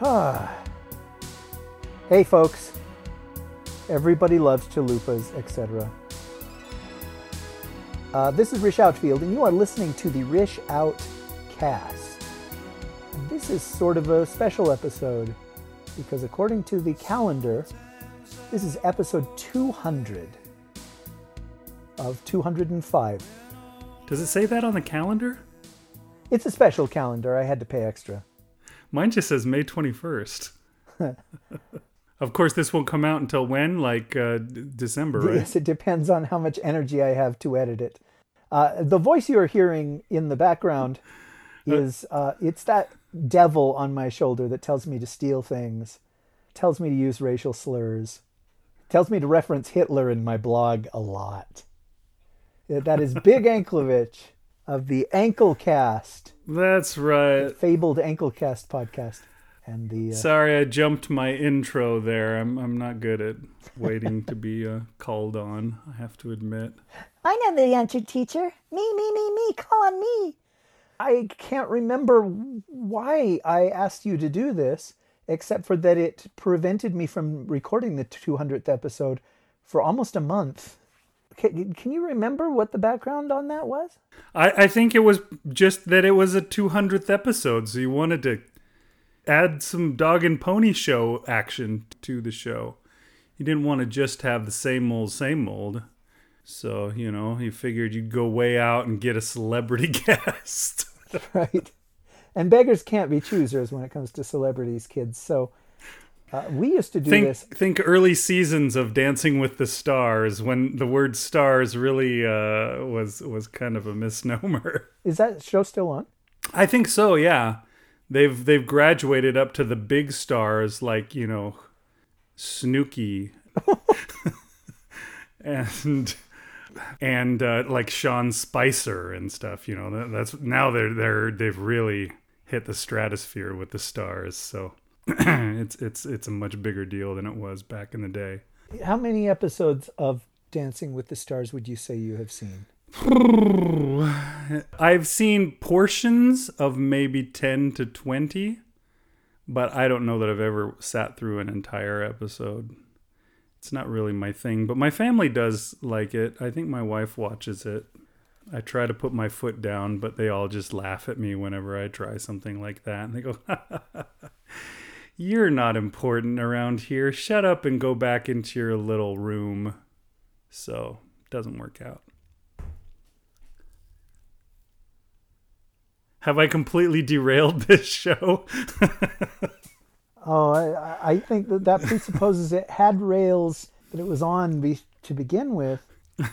hey, folks. Everybody loves chalupas, etc. Uh, this is Rish Outfield, and you are listening to the Rish Out Cast. And this is sort of a special episode because, according to the calendar, this is episode 200 of 205. Does it say that on the calendar? It's a special calendar. I had to pay extra. Mine just says May 21st. of course, this won't come out until when? Like uh, December, right? Yes, it depends on how much energy I have to edit it. Uh, the voice you are hearing in the background is uh, it's that devil on my shoulder that tells me to steal things, tells me to use racial slurs, tells me to reference Hitler in my blog a lot. Uh, That is Big Anklevich of the Ankle Cast. That's right. fabled Ankle Cast podcast, and the uh, Sorry, I jumped my intro there. I'm I'm not good at waiting to be uh, called on. I have to admit. I know the answer, teacher. Me, me, me, me. Call on me. I can't remember why I asked you to do this, except for that it prevented me from recording the 200th episode for almost a month. Can, can you remember what the background on that was? I I think it was just that it was a 200th episode, so you wanted to add some dog and pony show action to the show. You didn't want to just have the same old same old. So, you know, you figured you'd go way out and get a celebrity guest. Right. And beggars can't be choosers when it comes to celebrities, kids. So uh, we used to do think this. think early seasons of Dancing with the Stars when the word stars really uh, was was kind of a misnomer. Is that show still on? I think so, yeah. They've they've graduated up to the big stars like, you know, Snooki and and uh, like Sean Spicer and stuff, you know. That, that's now they're they're they've really hit the stratosphere with the stars. So it's it's it's a much bigger deal than it was back in the day. How many episodes of Dancing with the Stars would you say you have seen? I've seen portions of maybe 10 to 20, but I don't know that I've ever sat through an entire episode. It's not really my thing, but my family does like it. I think my wife watches it. I try to put my foot down, but they all just laugh at me whenever I try something like that. And they go, You're not important around here. Shut up and go back into your little room. So, it doesn't work out. Have I completely derailed this show? Oh, I, I think that that presupposes it had rails that it was on be, to begin with.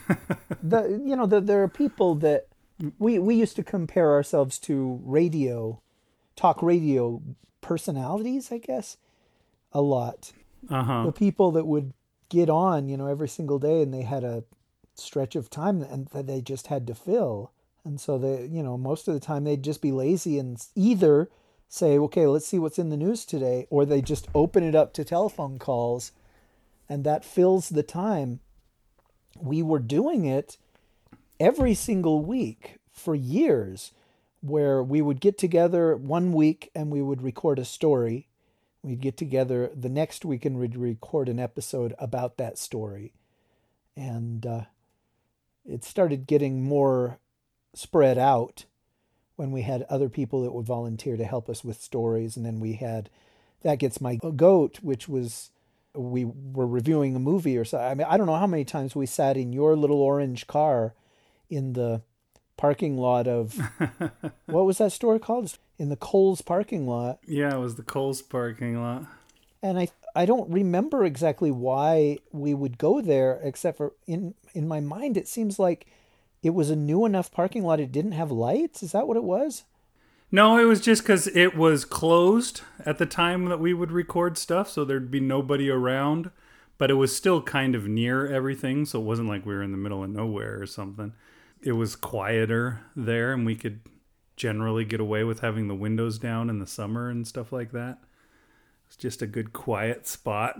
The you know the, there are people that we we used to compare ourselves to radio, talk radio personalities, I guess, a lot. Uh huh. The people that would get on, you know, every single day, and they had a stretch of time and that they just had to fill, and so they, you know, most of the time they'd just be lazy and either say, okay, let's see what's in the news today, or they just open it up to telephone calls, and that fills the time. We were doing it every single week for years, where we would get together one week and we would record a story. We'd get together the next week and we'd record an episode about that story. And uh, it started getting more spread out when we had other people that would volunteer to help us with stories. And then we had That Gets My Goat, which was we were reviewing a movie or so. I mean, I don't know how many times we sat in your little orange car in the parking lot of what was that store called? In the Kohl's parking lot. Yeah, it was the Kohl's parking lot. And I I don't remember exactly why we would go there except for in in my mind it seems like it was a new enough parking lot it didn't have lights. Is that what it was? No, it was just because it was closed at the time that we would record stuff, so there'd be nobody around. But it was still kind of near everything, so it wasn't like we were in the middle of nowhere or something. It was quieter there, and we could generally get away with having the windows down in the summer and stuff like that. It's just a good quiet spot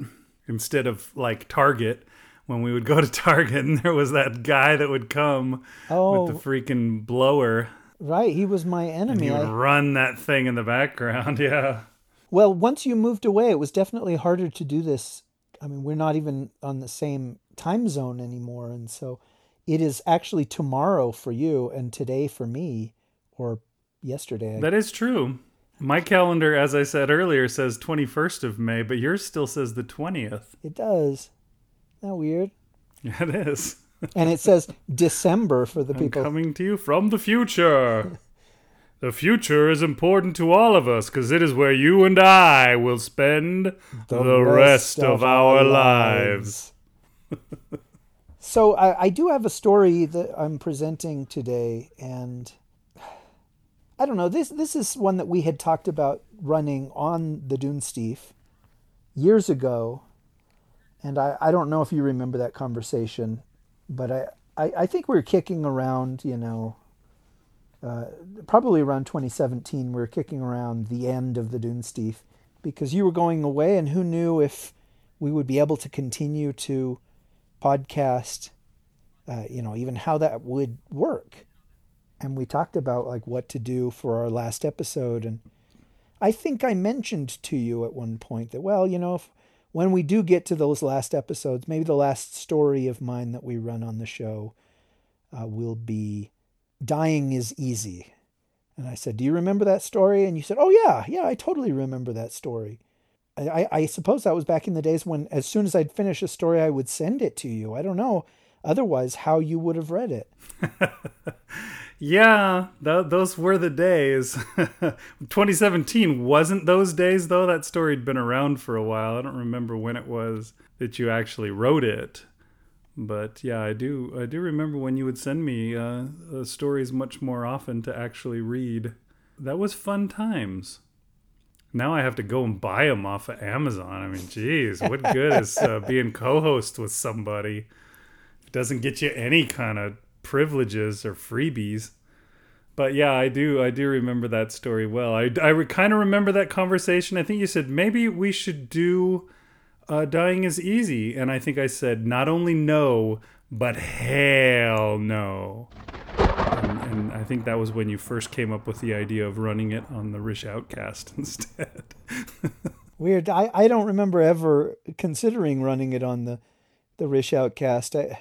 instead of like Target when we would go to Target and there was that guy that would come Oh. with the oh. freaking blower Right, he was my enemy. he would I, run that thing in the background. Yeah. Well, once you moved away, it was definitely harder to do this. I mean, we're not even on the same time zone anymore. And so it is actually tomorrow for you and today for me, or yesterday. That is true. My calendar, as I said earlier, says 21st of May, but yours still says the 20th. It does. Isn't that weird? Yeah, it is. And it says December for the I'm people. coming to you from the future. the future is important to all of us because it is where you and I will spend the, rest, of, our lives. so I, I do have a story that I'm presenting today, and I don't know. This this is one that we had talked about running on the Dunesteef years ago, and I, I don't know if you remember that conversation, but I, I, I think we were kicking around, you know, uh, probably around 2017, we were kicking around the end of the Dunesteef because you were going away, and who knew if we would be able to continue to podcast, uh, you know, even how that would work. And we talked about like what to do for our last episode. And I think I mentioned to you at one point that, well, you know, if when we do get to those last episodes, maybe the last story of mine that we run on the show uh, will be Dying is Easy. And I said, Do you remember that story? And you said, Oh, yeah, yeah, I totally remember that story. I, I suppose that was back in the days when, as soon as I'd finish a story, I would send it to you. I don't know otherwise how you would have read it. yeah, th- those were the days. 2017 wasn't those days, though. That story had been around for a while. I don't remember when it was that you actually wrote it. But yeah, I do. I do remember when you would send me uh, uh, stories much more often to actually read. That was fun times. Now I have to go and buy them off of Amazon. I mean, geez, what good is uh, being co-host with somebody? It doesn't get you any kind of privileges or freebies. But yeah, I do. I do remember that story well. I, I re- kind of remember that conversation. I think you said maybe we should do uh, "Dying is Easy," and I think I said not only no, but hell no. And, and I think that was when you first came up with the idea of running it on the Rish Outcast instead. Weird. I, I don't remember ever considering running it on the the Rish Outcast. I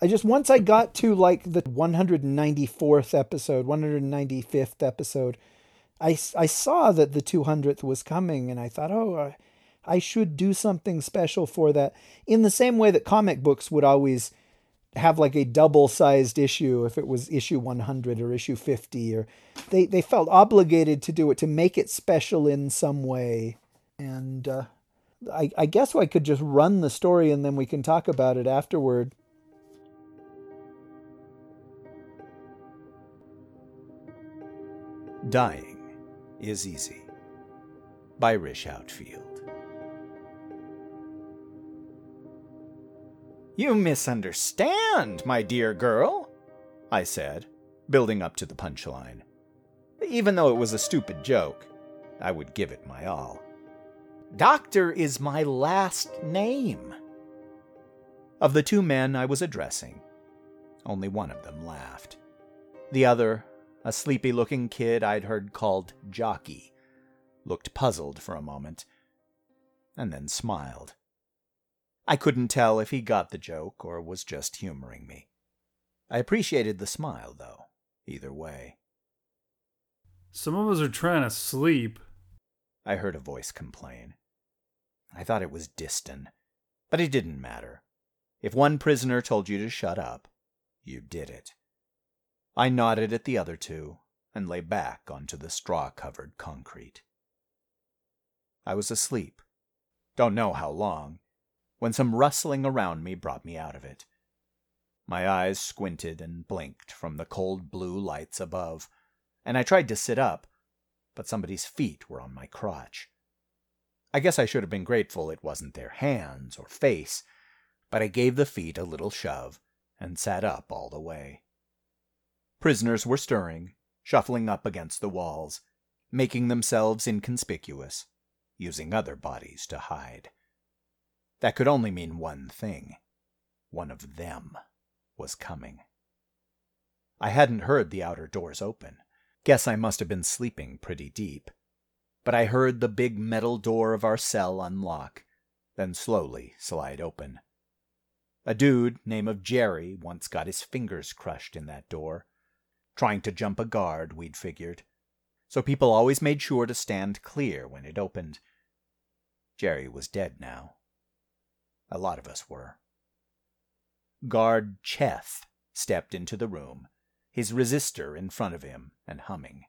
I just once I got to like the 194th episode, 195th episode, I, I saw that the 200th was coming, and I thought, oh, I, I should do something special for that. In the same way that comic books would always have like a double sized issue if it was issue 100 or issue 50 or they, they felt obligated to do it to make it special in some way and uh, I, I guess I could just run the story and then we can talk about it afterward Dying is Easy by Rish Outfield. You misunderstand, my dear girl, I said, building up to the punchline. Even though it was a stupid joke, I would give it my all. Doctor is my last name. Of the two men I was addressing, only one of them laughed. The other, a sleepy looking kid I'd heard called Jockey, looked puzzled for a moment, and then smiled. I couldn't tell if he got the joke or was just humoring me. I appreciated the smile, though, either way. Some of us are trying to sleep. I heard a voice complain. I thought it was Diston, but it didn't matter. If one prisoner told you to shut up, you did it. I nodded at the other two and lay back onto the straw covered concrete. I was asleep. Don't know how long, when some rustling around me brought me out of it. My eyes squinted and blinked from the cold blue lights above, and I tried to sit up, but somebody's feet were on my crotch. I guess I should have been grateful it wasn't their hands or face, but I gave the feet a little shove and sat up all the way. Prisoners were stirring, shuffling up against the walls, making themselves inconspicuous, using other bodies to hide. That could only mean one thing one of them was coming. I hadn't heard the outer doors open. Guess I must have been sleeping pretty deep. but I heard the big metal door of our cell unlock, then slowly slide open. A dude name of Jerry once got his fingers crushed in that door, trying to jump a guard, we'd figured. So people always made sure to stand clear when it opened. Jerry was dead now. A lot of us were. Guard Cheth stepped into the room, his resistor in front of him and humming.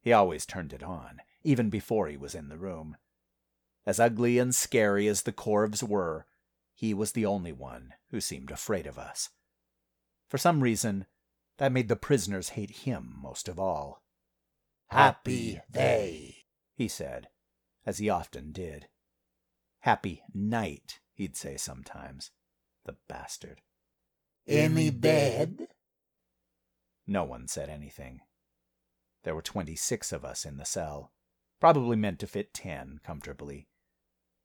He always turned it on, even before he was in the room. As ugly and scary as the Corvs were, he was the only one who seemed afraid of us. For some reason, that made the prisoners hate him most of all. Happy they, he said, as he often did. Happy night, he'd say sometimes. The bastard. Any bed? No one said anything. There were 26 of us in the cell, probably meant to fit 10 comfortably.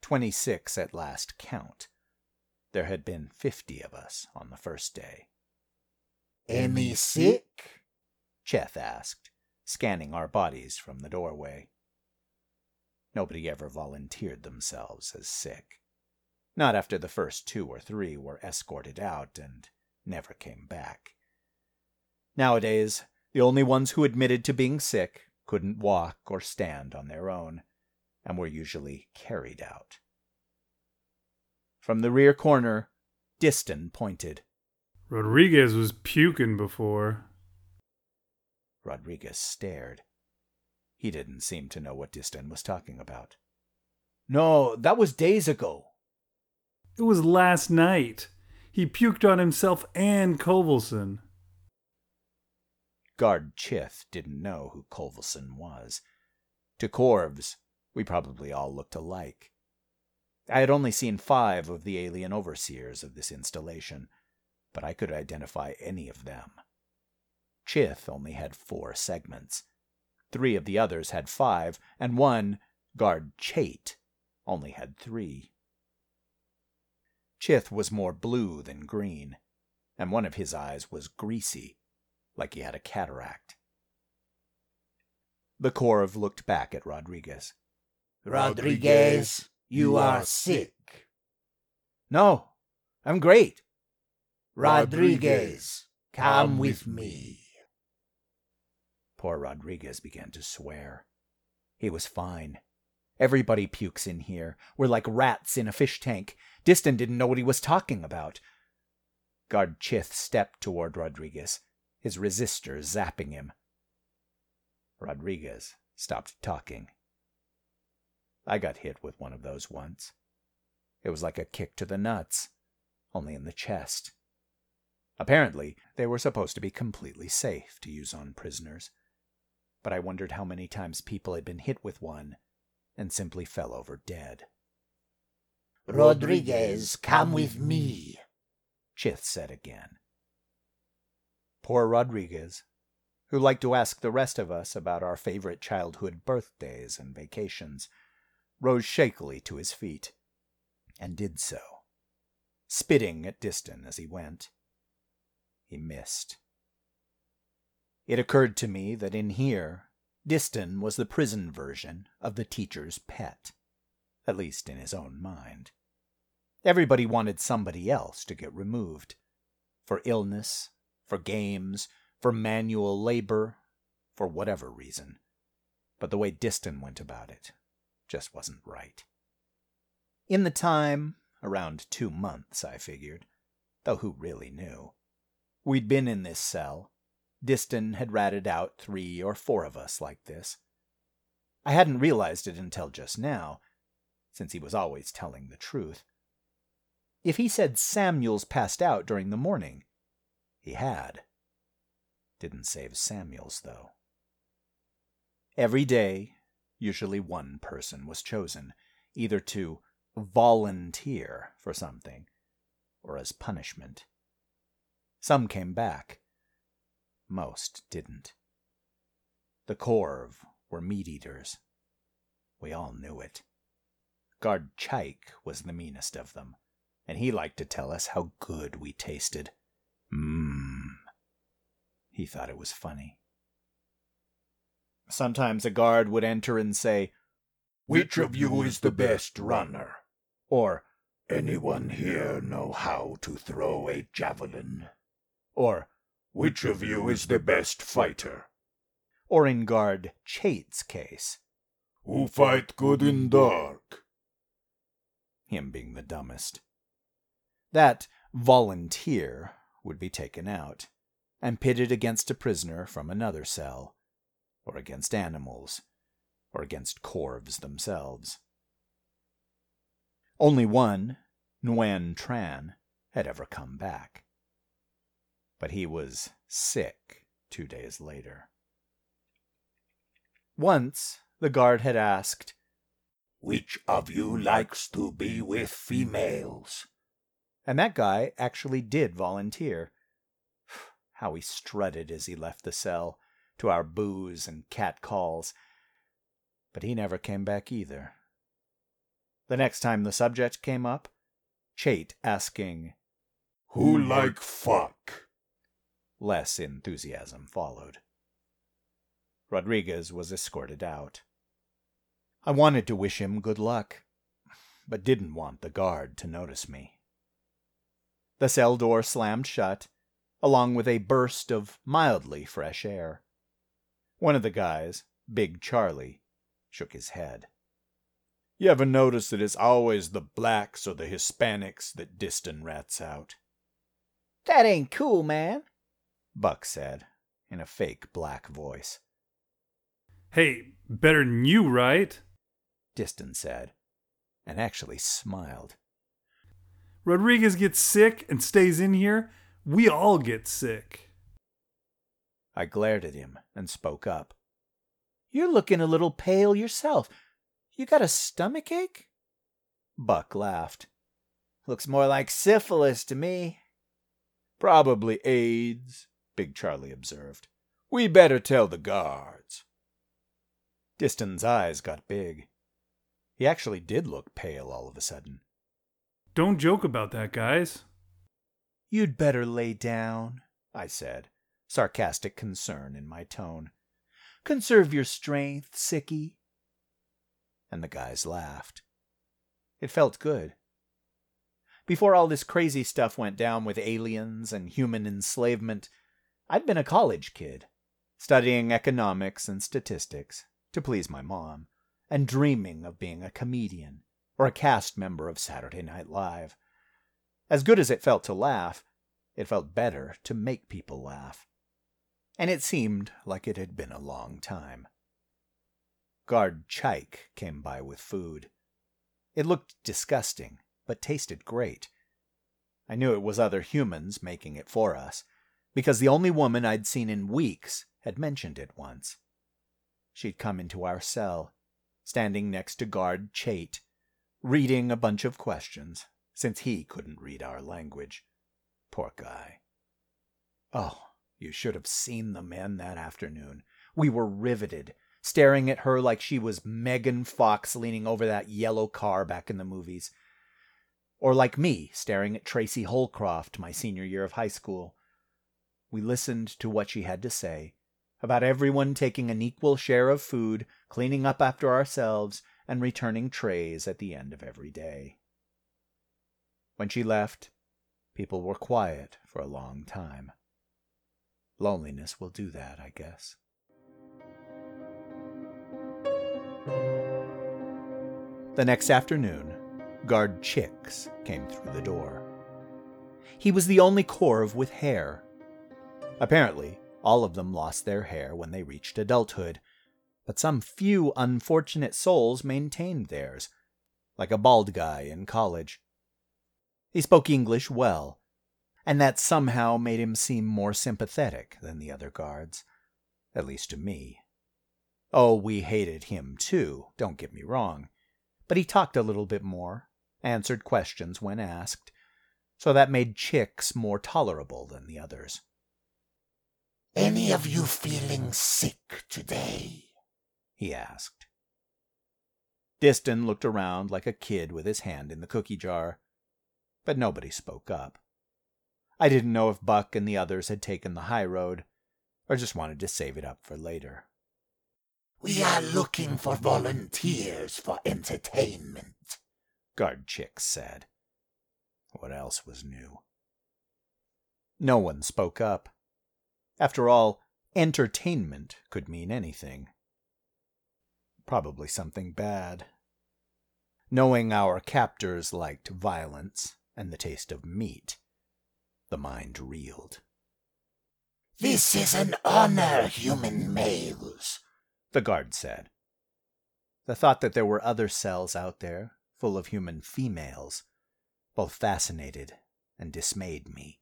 26 at last count. There had been 50 of us on the first day. Any sick? Cheth asked, scanning our bodies from the doorway. Nobody ever volunteered themselves as sick. Not after the first two or three were escorted out and never came back. Nowadays, the only ones who admitted to being sick couldn't walk or stand on their own, and were usually carried out. From the rear corner, Diston pointed. Rodriguez was puking before. Rodriguez stared. He didn't seem to know what Diston was talking about. No, that was days ago. It was last night. He puked on himself and Kovalson. Guard Chith didn't know who Colvilson was. To Corvs, we probably all looked alike. I had only seen five of the alien overseers of this installation, but I could identify any of them. Chith only had four segments. Three of the others had five, and one, Guard Chait, only had three. Chith was more blue than green, and one of his eyes was greasy, like he had a cataract. The Corv looked back at Rodriguez. Rodriguez, you are sick. No, I'm great. Rodriguez, come with me. Poor Rodriguez began to swear. He was fine. Everybody pukes in here. We're like rats in a fish tank. Diston didn't know what he was talking about. Guard Chith stepped toward Rodriguez, his resistor zapping him. Rodriguez stopped talking. I got hit with one of those once. It was like a kick to the nuts, only in the chest. Apparently, they were supposed to be completely safe to use on prisoners. But I wondered how many times people had been hit with one and simply fell over dead. Rodriguez, come with me, Chith said again. Poor Rodriguez, who liked to ask the rest of us about our favorite childhood birthdays and vacations, rose shakily to his feet, and did so, spitting at Diston as he went. He missed. It occurred to me that in here, Diston was the prison version of the teacher's pet, at least in his own mind. Everybody wanted somebody else to get removed, for illness for games, for manual labor, for whatever reason. But the way Diston went about it just wasn't right. In the time, around two months, I figured, though who really knew? We'd been in this cell. Diston had ratted out three or four of us like this. I hadn't realized it until just now, since he was always telling the truth. If he said Samuels passed out during the morning, he had. Didn't save Samuels, though. Every day, usually one person was chosen, either to volunteer for something or as punishment. Some came back. Most didn't. The Corv were meat eaters. We all knew it. Guard Chaik was the meanest of them, and he liked to tell us how good we tasted. Mmm. He thought it was funny. Sometimes a guard would enter and say, Which of you is the best runner? Or, Anyone here know how to throw a javelin? or, Which of you is the best fighter? or in guard Chate's case, Who fight good in dark? him being the dumbest. That volunteer would be taken out and pitted against a prisoner from another cell, or against animals, or against corvs themselves. Only one, Nguyen Tran, had ever come back. But he was sick two days later. Once the guard had asked, Which of you likes to be with females? and that guy actually did volunteer. How he strutted as he left the cell to our boos and cat calls. But he never came back either. The next time the subject came up, Chait asking, Who like fuck? Less enthusiasm followed. Rodriguez was escorted out. I wanted to wish him good luck, but didn't want the guard to notice me. The cell door slammed shut, along with a burst of mildly fresh air. One of the guys, Big Charlie, shook his head. You ever notice that it's always the blacks or the Hispanics that Diston rats out? That ain't cool, man. Buck said, in a fake black voice. Hey, better than you, right? Diston said, and actually smiled. Rodriguez gets sick and stays in here. We all get sick. I glared at him and spoke up. You're looking a little pale yourself. You got a stomach ache? Buck laughed. Looks more like syphilis to me. Probably AIDS, Big Charlie observed. We better tell the guards. Diston's eyes got big. He actually did look pale all of a sudden. Don't joke about that, guys. You'd better lay down, I said, sarcastic concern in my tone. Conserve your strength, sickie. And the guys laughed. It felt good. Before all this crazy stuff went down with aliens and human enslavement, I'd been a college kid, studying economics and statistics to please my mom, and dreaming of being a comedian or a cast member of Saturday Night Live. As good as it felt to laugh, it felt better to make people laugh. And it seemed like it had been a long time. Guard Chike came by with food. It looked disgusting, but tasted great. I knew it was other humans making it for us, because the only woman I'd seen in weeks had mentioned it once. She'd come into our cell, standing next to guard Chait, reading a bunch of questions, since he couldn't read our language. Poor guy. Oh, you should have seen the men that afternoon. We were riveted, staring at her like she was Megan Fox leaning over that yellow car back in the movies. Or like me, staring at Tracy Holcroft my senior year of high school. We listened to what she had to say about everyone taking an equal share of food, cleaning up after ourselves, and returning trays at the end of every day. When she left, people were quiet for a long time. Loneliness will do that, I guess. The next afternoon, Guard Chicks came through the door. He was the only Corv with hair. Apparently, all of them lost their hair when they reached adulthood, but some few unfortunate souls maintained theirs, like a bald guy in college. He spoke English well, and that somehow made him seem more sympathetic than the other guards, at least to me. Oh, we hated him too, don't get me wrong, but he talked a little bit more, answered questions when asked, so that made Chicks more tolerable than the others. Any of you feeling sick today? he asked. Diston looked around like a kid with his hand in the cookie jar, but nobody spoke up. I didn't know if Buck and the others had taken the high road, or just wanted to save it up for later. We are looking for volunteers for entertainment, Guard Chicks said. What else was new? No one spoke up. After all, entertainment could mean anything. Probably something bad. Knowing our captors liked violence and the taste of meat, the mind reeled. This is an honor, human males, the guard said. The thought that there were other cells out there, full of human females, both fascinated and dismayed me.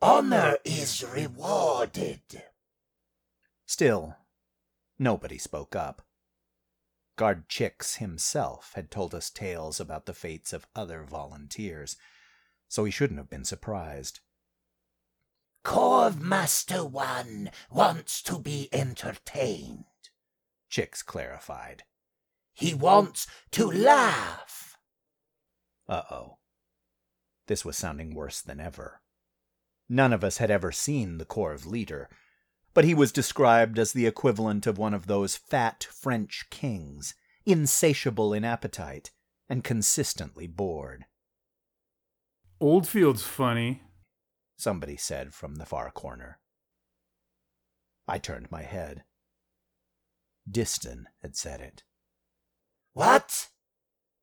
Honor is rewarded. Still, nobody spoke up. Guard Chicks himself had told us tales about the fates of other volunteers, so he shouldn't have been surprised. Corv Master One wants to be entertained, Chicks clarified. He wants to laugh. Uh oh. This was sounding worse than ever. None of us had ever seen the Corv leader, but he was described as the equivalent of one of those fat French kings, insatiable in appetite and consistently bored. Oldfield's funny, somebody said from the far corner. I turned my head. Diston had said it. What?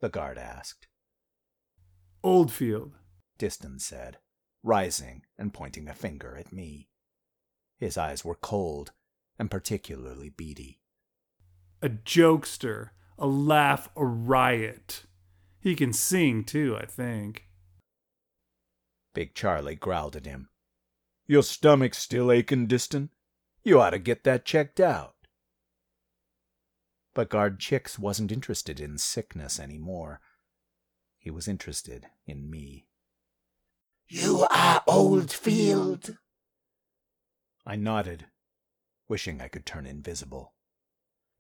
The guard asked. Oldfield, Diston said, rising and pointing a finger at me. His eyes were cold and particularly beady. A jokester, a laugh, a riot. He can sing too, I think. Big Charlie growled at him. Your stomach's still aching, Diston? You ought to get that checked out. But Guard Chicks wasn't interested in sickness any more. He was interested in me. You are Oldfield? I nodded, wishing I could turn invisible.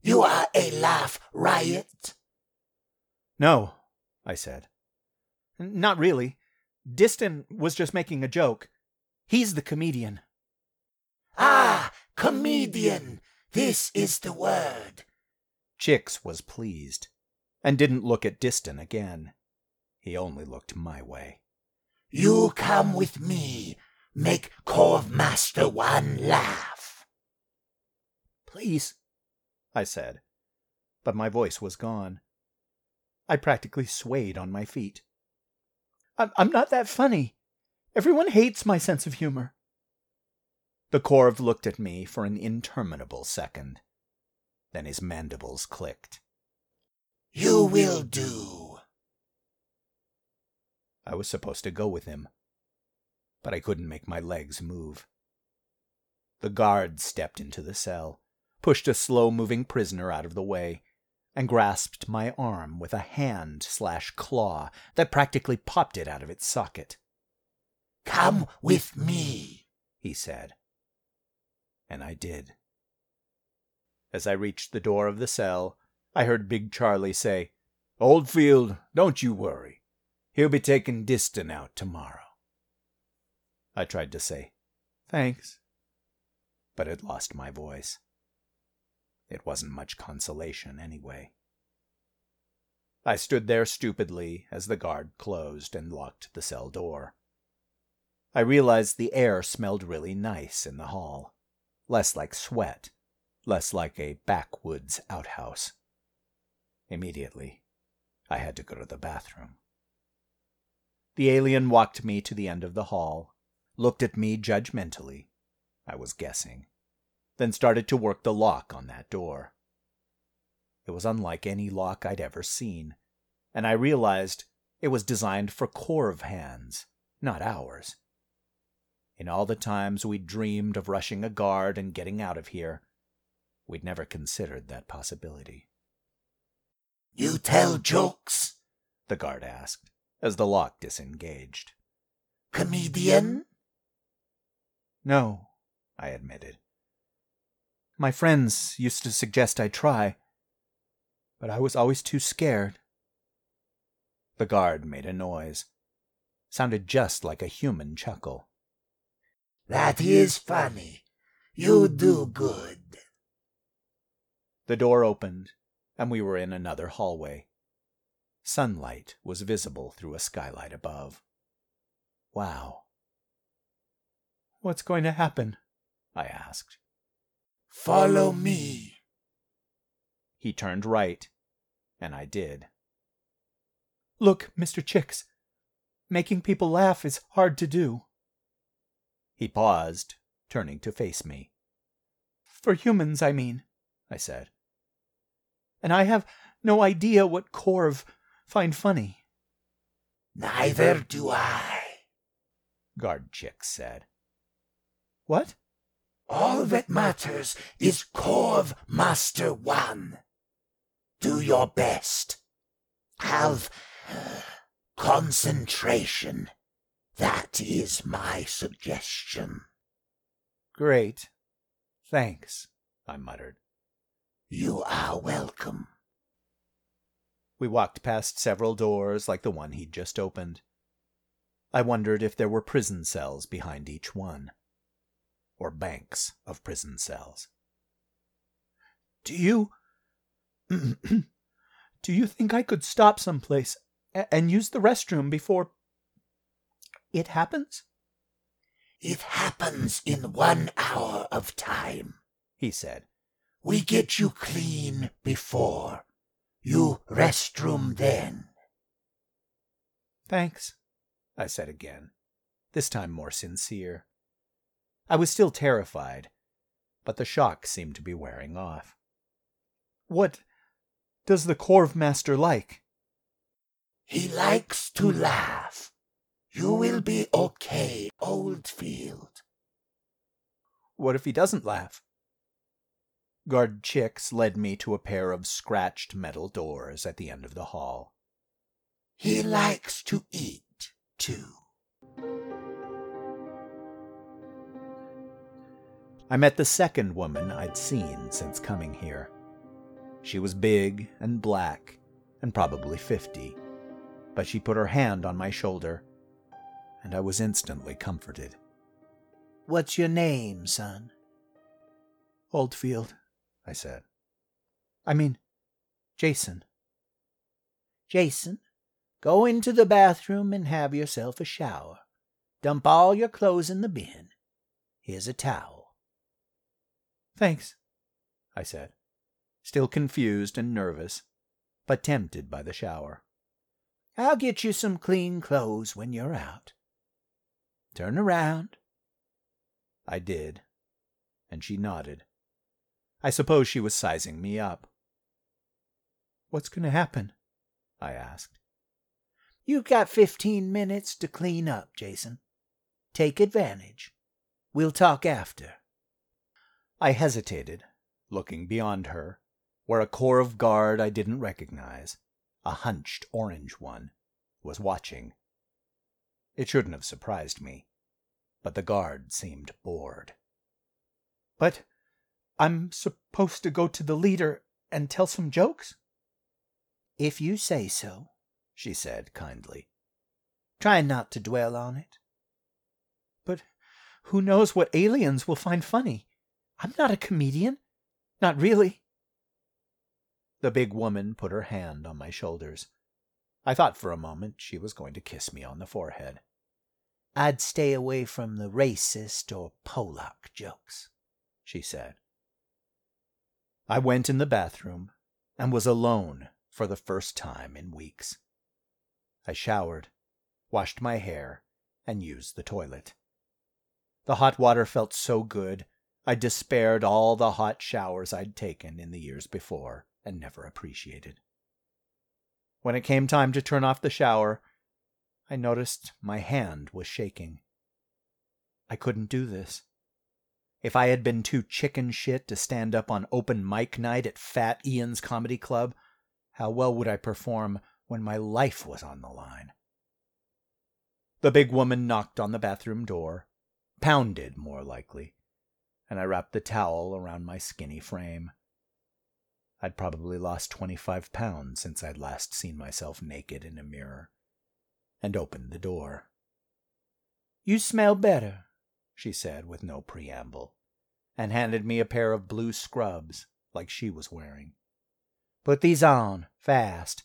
You are a laugh riot? No, I said. Not really. Diston was just making a joke. He's the comedian. Ah, comedian! This is the word. Chicks was pleased, and didn't look at Diston again. He only looked my way. You come with me. Make Corv Master One laugh. Please, I said, but my voice was gone. I practically swayed on my feet. I'm, I'm not that funny. Everyone hates my sense of humor. The Corv looked at me for an interminable second. Then his mandibles clicked. You will do. I was supposed to go with him, but I couldn't make my legs move. The guard stepped into the cell, pushed a slow moving prisoner out of the way, and grasped my arm with a hand slash claw that practically popped it out of its socket. Come with me, he said. And I did. As I reached the door of the cell, I heard Big Charlie say, Oldfield, don't you worry. He'll be taking Diston out tomorrow. I tried to say, Thanks, but had lost my voice. It wasn't much consolation, anyway. I stood there stupidly as the guard closed and locked the cell door. I realized the air smelled really nice in the hall, less like sweat, less like a backwoods outhouse. Immediately, I had to go to the bathroom. The alien walked me to the end of the hall, looked at me judgmentally, I was guessing, then started to work the lock on that door. It was unlike any lock I'd ever seen, and I realized it was designed for Corv hands, not ours. In all the times we'd dreamed of rushing a guard and getting out of here, we'd never considered that possibility. You tell jokes? The guard asked, as the lock disengaged. Comedian? No, I admitted. My friends used to suggest I try, but I was always too scared. The guard made a noise. Sounded just like a human chuckle. That is funny. You do good. The door opened, and we were in another hallway. Sunlight was visible through a skylight above. Wow. What's going to happen? I asked. Follow me. He turned right, and I did. Look, Mr. Chicks, making people laugh is hard to do. He paused, turning to face me. For humans, I mean, I said. And I have no idea what Corv find funny. Neither do I. Guard Chicks said. What? All that matters is Corv Master One. Do your best. Have uh, concentration. That is my suggestion. Great. Thanks, I muttered. You are welcome. We walked past several doors like the one he'd just opened. I wondered if there were prison cells behind each one, or banks of prison cells. Do you. Do you think I could stop someplace and use the restroom before it happens? It happens in one hour of time, he said. We get you clean before. You restroom then. Thanks, I said again, this time more sincere. I was still terrified, but the shock seemed to be wearing off. What does the Corv Master like? He likes to laugh. You will be okay, Oldfield. What if he doesn't laugh? Guard Chicks led me to a pair of scratched metal doors at the end of the hall. He likes to eat, too. I met the second woman I'd seen since coming here. She was big and black and probably fifty, but she put her hand on my shoulder, and I was instantly comforted. What's your name, son? Oldfield, I said. I mean, Jason. Jason, go into the bathroom and have yourself a shower. Dump all your clothes in the bin. Here's a towel. Thanks, I said, still confused and nervous, but tempted by the shower. I'll get you some clean clothes when you're out. Turn around. I did, and she nodded. I suppose she was sizing me up. What's going to happen? I asked. You've got fifteen minutes to clean up, Jason. Take advantage. We'll talk after. I hesitated, looking beyond her, where a corps of guard I didn't recognize, a hunched orange one, was watching. It shouldn't have surprised me, but the guard seemed bored. But I'm supposed to go to the leader and tell some jokes? If you say so, she said kindly. Try not to dwell on it. But who knows what aliens will find funny? I'm not a comedian. Not really. The big woman put her hand on my shoulders. I thought for a moment she was going to kiss me on the forehead. I'd stay away from the racist or Polak jokes, she said. I went in the bathroom and was alone for the first time in weeks. I showered, washed my hair, and used the toilet. The hot water felt so good, I despaired all the hot showers I'd taken in the years before and never appreciated. When it came time to turn off the shower, I noticed my hand was shaking. I couldn't do this. If I had been too chicken shit to stand up on open mic night at Fat Ian's Comedy Club, how well would I perform when my life was on the line? The big woman knocked on the bathroom door, pounded more likely, and I wrapped the towel around my skinny frame. I'd probably lost 25 pounds since I'd last seen myself naked in a mirror, and opened the door. You smell better, she said with no preamble, and handed me a pair of blue scrubs like she was wearing. Put these on, fast.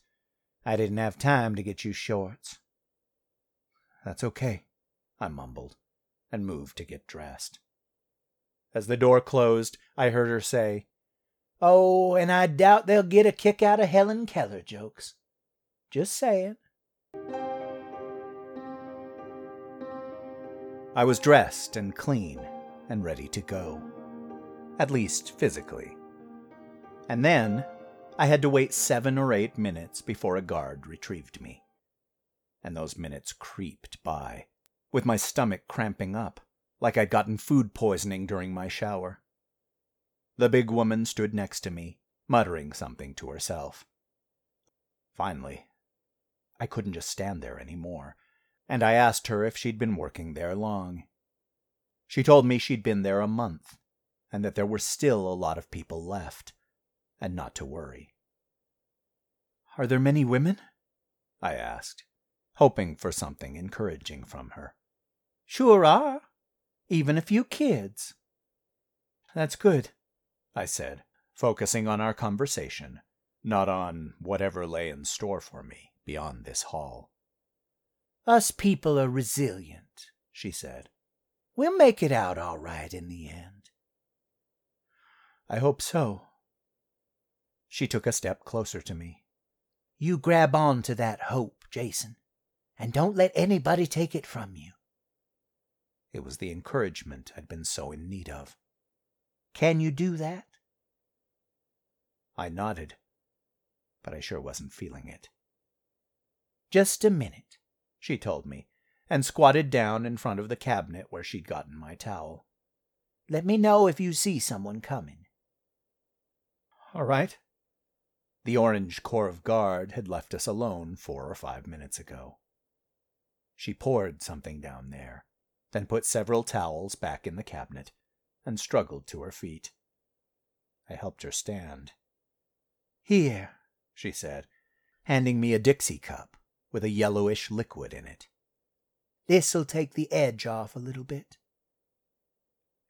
I didn't have time to get you shorts. That's okay, I mumbled, and moved to get dressed. As the door closed, I heard her say, Oh, and I doubt they'll get a kick out of Helen Keller jokes. Just saying. I was dressed and clean and ready to go. At least physically. And then I had to wait seven or eight minutes before a guard retrieved me. And those minutes creeped by, with my stomach cramping up, like I'd gotten food poisoning during my shower. The big woman stood next to me, muttering something to herself. Finally, I couldn't just stand there any more, and I asked her if she'd been working there long. She told me she'd been there a month, and that there were still a lot of people left, and not to worry. Are there many women? I asked, hoping for something encouraging from her. Sure are. Even a few kids. That's good, I said, focusing on our conversation, not on whatever lay in store for me beyond this hall. Us people are resilient, she said. We'll make it out all right in the end. I hope so. She took a step closer to me. You grab on to that hope, Jason, and don't let anybody take it from you. It was the encouragement I'd been so in need of. Can you do that? I nodded, but I sure wasn't feeling it. Just a minute, she told me, and squatted down in front of the cabinet where she'd gotten my towel. Let me know if you see someone coming. All right. The Orange Corv Guard had left us alone four or five minutes ago. She poured something down there, then put several towels back in the cabinet, and struggled to her feet. I helped her stand. Here, she said, handing me a Dixie cup with a yellowish liquid in it. This'll take the edge off a little bit.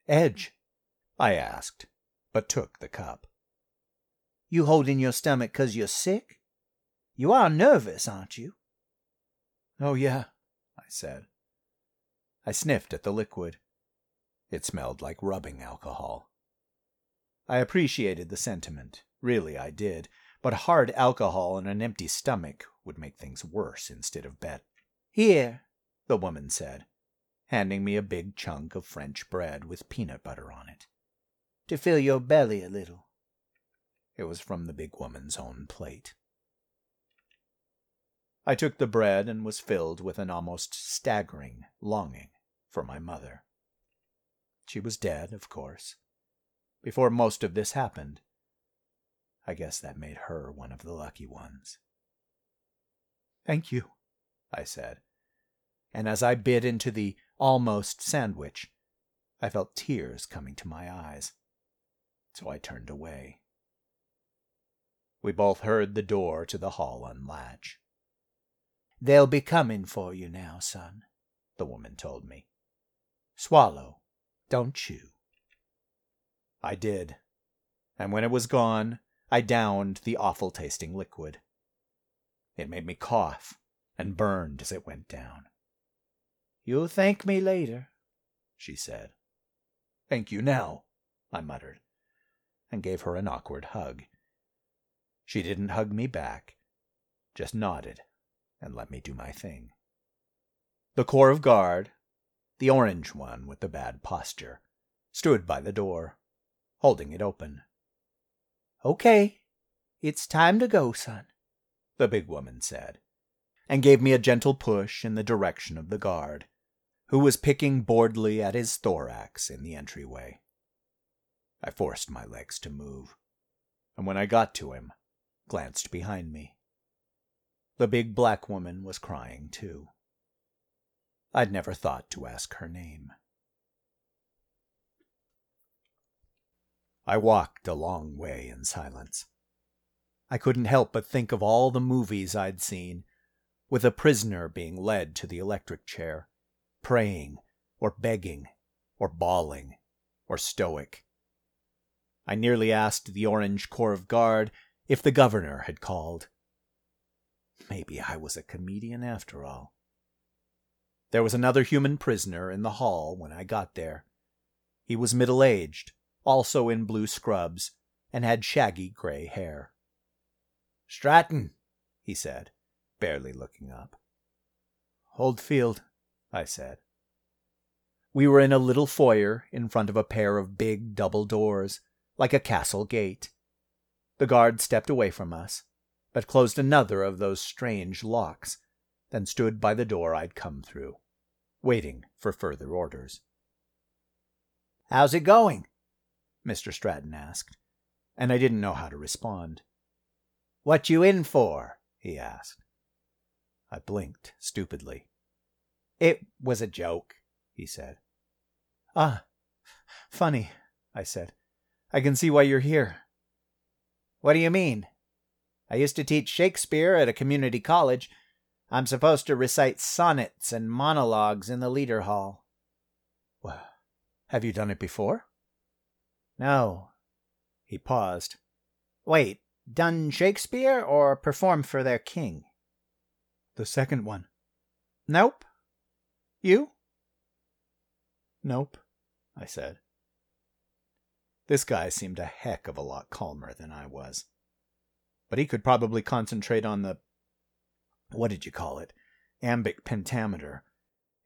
Edge? I asked, but took the cup. You holding your stomach 'cause you're sick? You are nervous, aren't you? Oh, yeah, I said. I sniffed at the liquid. It smelled like rubbing alcohol. I appreciated the sentiment, really I did, but hard alcohol on an empty stomach would make things worse instead of better. Here, the woman said, handing me a big chunk of French bread with peanut butter on it. To fill your belly a little. It was from the big woman's own plate. I took the bread and was filled with an almost staggering longing for my mother. She was dead, of course, before most of this happened. I guess that made her one of the lucky ones. Thank you, I said, and as I bit into the almost sandwich, I felt tears coming to my eyes, so I turned away. We both heard the door to the hall unlatch. They'll be coming for you now, son, the woman told me. Swallow, don't chew. I did, and when it was gone, I downed the awful tasting liquid. It made me cough and burned as it went down. You'll thank me later, she said. Thank you now, I muttered, and gave her an awkward hug. She didn't hug me back, just nodded and let me do my thing. The Corv Guard, the orange one with the bad posture, stood by the door, holding it open. Okay, it's time to go, son, the big woman said, and gave me a gentle push in the direction of the guard, who was picking boredly at his thorax in the entryway. I forced my legs to move, and when I got to him, glanced behind me. The big black woman was crying, too. I'd never thought to ask her name. I walked a long way in silence. I couldn't help but think of all the movies I'd seen, with a prisoner being led to the electric chair, praying, or begging, or bawling, or stoic. I nearly asked the Orange Corv Guard if the governor had called. Maybe I was a comedian after all. There was another human prisoner in the hall when I got there. He was middle aged, also in blue scrubs, and had shaggy gray hair. Stratton, he said, barely looking up. Oldfield, I said. We were in a little foyer in front of a pair of big double doors, like a castle gate. The guard stepped away from us, but closed another of those strange locks, then stood by the door I'd come through, waiting for further orders. How's it going? Mr. Stratton asked, and I didn't know how to respond. What you in for? he asked. I blinked stupidly. It was a joke, he said. Ah, funny, I said. I can see why you're here. What do you mean? I used to teach Shakespeare at a community college. I'm supposed to recite sonnets and monologues in the leader hall. Well, have you done it before? No. He paused. Wait, done Shakespeare or perform for their king? The second one. Nope. You? Nope, I said. This guy seemed a heck of a lot calmer than I was. But he could probably concentrate on the. What did you call it? iambic pentameter,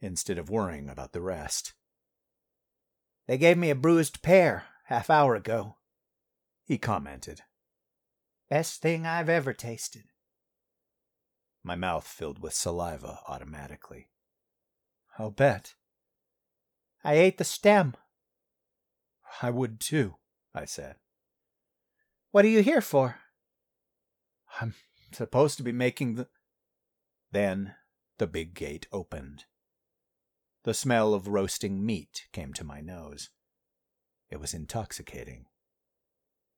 instead of worrying about the rest. They gave me a bruised pear half hour ago, he commented. Best thing I've ever tasted. My mouth filled with saliva automatically. I'll bet. I ate the stem. I would too, I said. What are you here for? I'm supposed to be making the. Then the big gate opened. The smell of roasting meat came to my nose. It was intoxicating.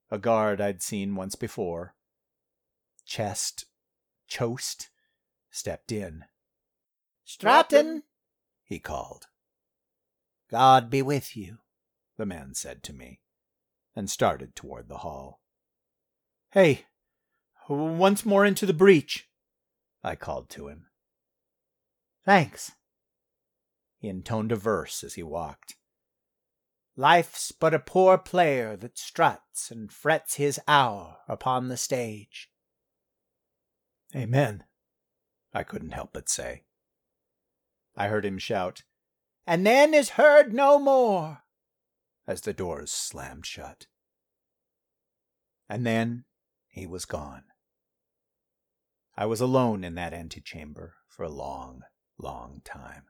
A guard I'd seen once before, chest, chost, stepped in. Stratton, he called. God be with you, the man said to me, and started toward the hall. Hey, once more into the breach, I called to him. Thanks. He intoned a verse as he walked. Life's but a poor player that struts and frets his hour upon the stage. Amen, I couldn't help but say. I heard him shout, And then is heard no more, as the doors slammed shut. And then he was gone. I was alone in that antechamber for a long, long time.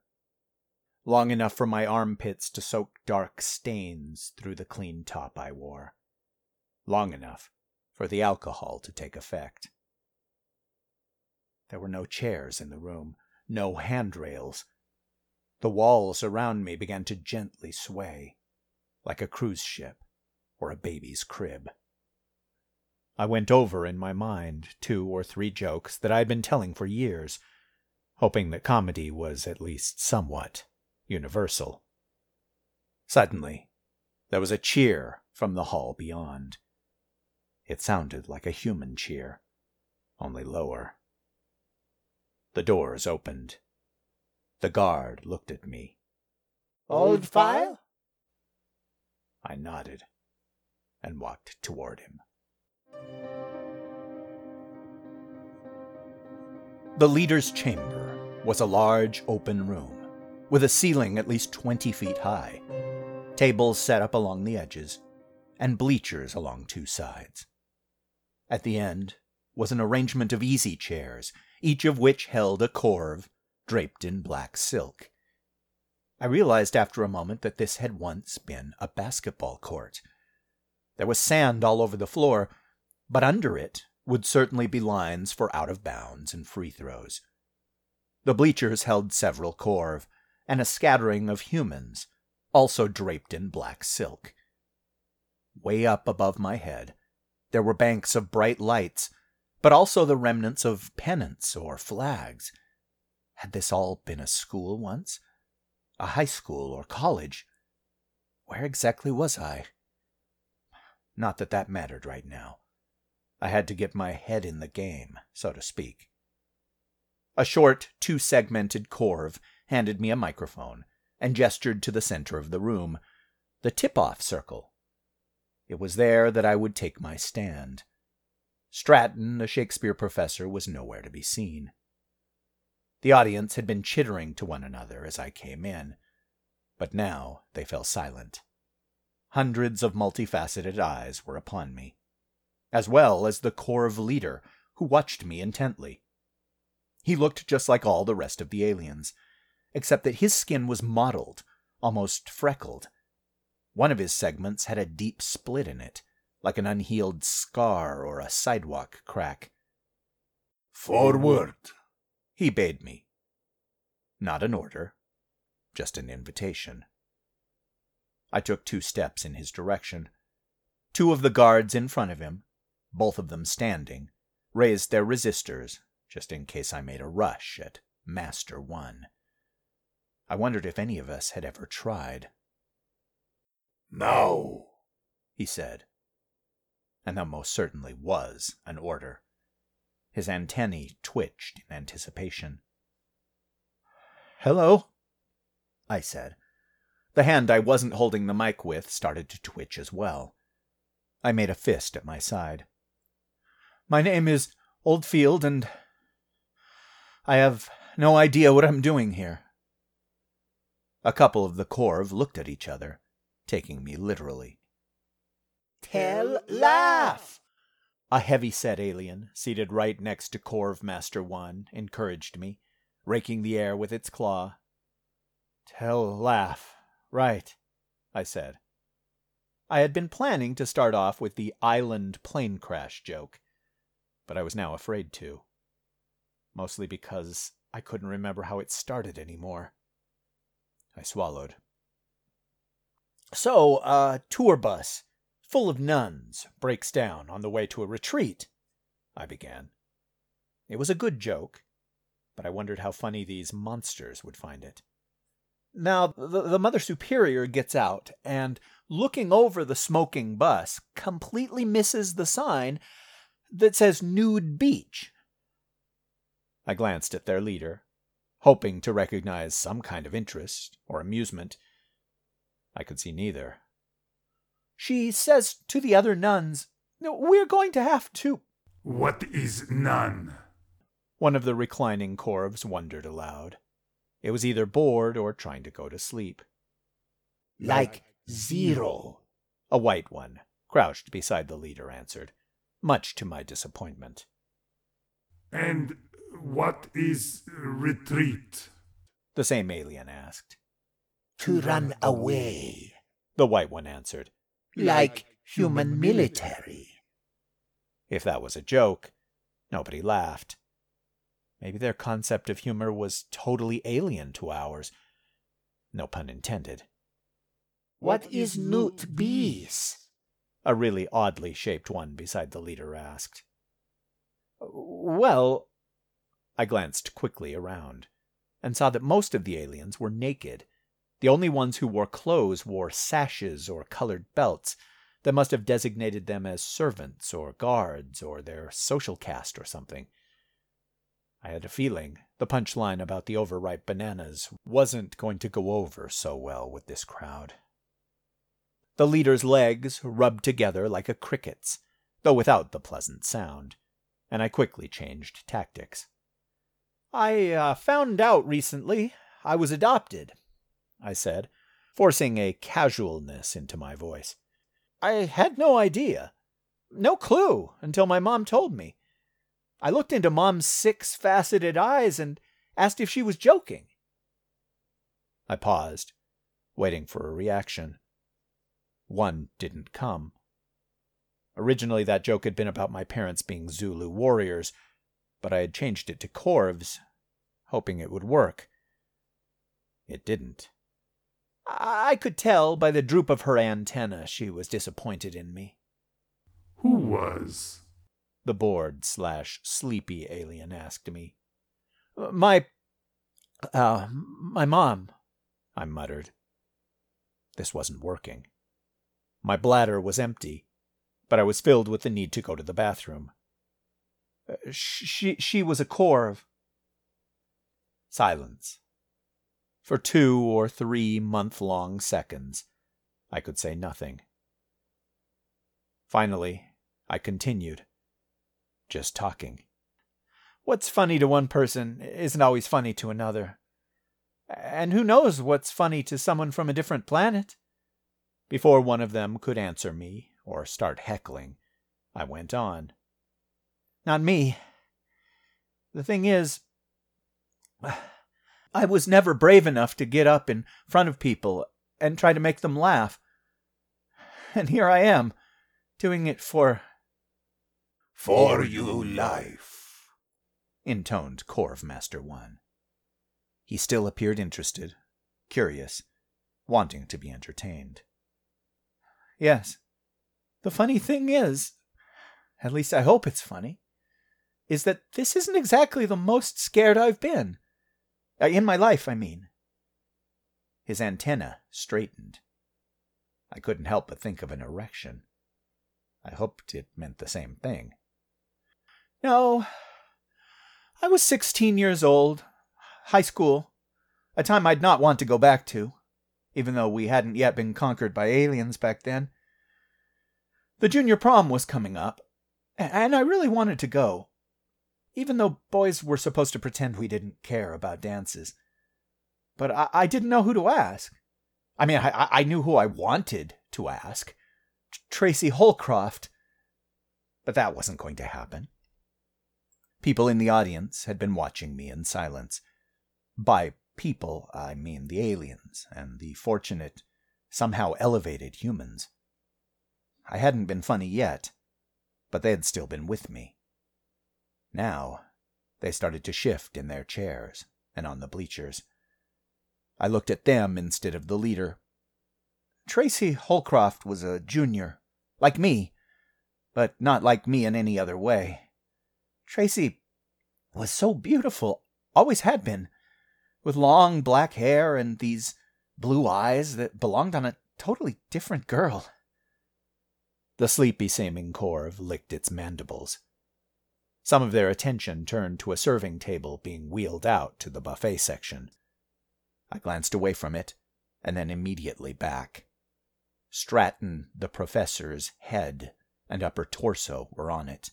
Long enough for my armpits to soak dark stains through the clean top I wore. Long enough for the alcohol to take effect. There were no chairs in the room, no handrails. The walls around me began to gently sway, like a cruise ship or a baby's crib. I went over in my mind two or three jokes that I had been telling for years, hoping that comedy was at least somewhat universal. Suddenly, there was a cheer from the hall beyond. It sounded like a human cheer, only lower. The doors opened. The guard looked at me. Old file? I nodded and walked toward him. The leader's chamber was a large open room with a ceiling at least 20 feet high, tables set up along the edges, and bleachers along two sides. At the end was an arrangement of easy chairs, each of which held a Corv draped in black silk. I realized after a moment that this had once been a basketball court. There was sand all over the floor, but under it would certainly be lines for out of bounds and free throws. The bleachers held several Corv, and a scattering of humans, also draped in black silk. Way up above my head, there were banks of bright lights, but also the remnants of pennants or flags. Had this all been a school once? A high school or college? Where exactly was I? Not that that mattered right now. I had to get my head in the game, so to speak. A short, two segmented Corv handed me a microphone and gestured to the center of the room, the tip off circle. It was there that I would take my stand. Stratton, the Shakespeare professor, was nowhere to be seen. The audience had been chittering to one another as I came in, but now they fell silent. Hundreds of multifaceted eyes were upon me, as well as the Corv leader, who watched me intently. He looked just like all the rest of the aliens, except that his skin was mottled, almost freckled. One of his segments had a deep split in it, like an unhealed scar or a sidewalk crack. Forward. He bade me. Not an order, just an invitation. I took two steps in his direction. Two of the guards in front of him, both of them standing, raised their resistors just in case I made a rush at Master One. I wondered if any of us had ever tried. Now, he said. And that most certainly was an order. His antennae twitched in anticipation. Hello, I said. The hand I wasn't holding the mic with started to twitch as well. I made a fist at my side. My name is Oldfield, and I have no idea what I'm doing here. A couple of the Corv looked at each other, taking me literally. tell laugh. A heavy-set alien, seated right next to Corv Master One, encouraged me, raking the air with its claw. Tell laugh. Right, I said. I had been planning to start off with the island plane crash joke, but I was now afraid to. Mostly because I couldn't remember how it started anymore. I swallowed. So, a tour bus full of nuns breaks down on the way to a retreat, I began. It was a good joke, but I wondered how funny these monsters would find it. Now, the, the Mother Superior gets out and, looking over the smoking bus, completely misses the sign that says Nude Beach. I glanced at their leader, hoping to recognize some kind of interest or amusement. I could see neither. She says to the other nuns, We're going to have to. What is none? One of the reclining Corvs wondered aloud. It was either bored or trying to go to sleep. Like zero. A white one, crouched beside the leader, answered, much to my disappointment. And what is retreat? The same alien asked. To run away. The white one answered. Like human military. If that was a joke, nobody laughed. Maybe their concept of humor was totally alien to ours. No pun intended. What is Newt Bees? A really oddly shaped one beside the leader asked. Well, I glanced quickly around and saw that most of the aliens were naked. The only ones who wore clothes wore sashes or colored belts that must have designated them as servants or guards or their social caste or something. I had a feeling the punchline about the overripe bananas wasn't going to go over so well with this crowd. The leader's legs rubbed together like a cricket's, though without the pleasant sound, and I quickly changed tactics. I uh, found out recently I was adopted, I said, forcing a casualness into my voice. I had no idea, no clue until my mom told me. I looked into Mom's six faceted eyes and asked if she was joking. I paused, waiting for a reaction. One didn't come. Originally, that joke had been about my parents being Zulu warriors, but I had changed it to Corvs, hoping it would work. It didn't. I could tell by the droop of her antenna she was disappointed in me. Who was? the bored slash sleepy alien asked me. My. Uh, my mom, I muttered. This wasn't working. My bladder was empty, but I was filled with the need to go to the bathroom. Uh, she, she was a Corv. Silence. For two or three month long seconds, I could say nothing. Finally, I continued, just talking. What's funny to one person isn't always funny to another. And who knows what's funny to someone from a different planet? Before one of them could answer me or start heckling, I went on. Not me. The thing is, I was never brave enough to get up in front of people and try to make them laugh. And here I am, doing it for. For you life, intoned Corv Master One. He still appeared interested, curious, wanting to be entertained. Yes. The funny thing is, at least I hope it's funny, is that this isn't exactly the most scared I've been. Uh, in my life, I mean. His antenna straightened. I couldn't help but think of an erection. I hoped it meant the same thing. No, I was 16 years old, high school, a time I'd not want to go back to, even though we hadn't yet been conquered by aliens back then. The junior prom was coming up, and I really wanted to go even though boys were supposed to pretend we didn't care about dances. But I, I didn't know who to ask. I mean, I, I knew who I wanted to ask Tracy Holcroft. But that wasn't going to happen. People in the audience had been watching me in silence. By people, I mean the aliens and the fortunate, somehow elevated humans. I hadn't been funny yet, but they had still been with me. Now, they started to shift in their chairs and on the bleachers. I looked at them instead of the leader. Tracy Holcroft was a junior, like me, but not like me in any other way. Tracy was so beautiful, always had been, with long black hair and these blue eyes that belonged on a totally different girl. The sleepy seeming Corv licked its mandibles. Some of their attention turned to a serving table being wheeled out to the buffet section. I glanced away from it, and then immediately back. Stratton, the professor's head and upper torso were on it.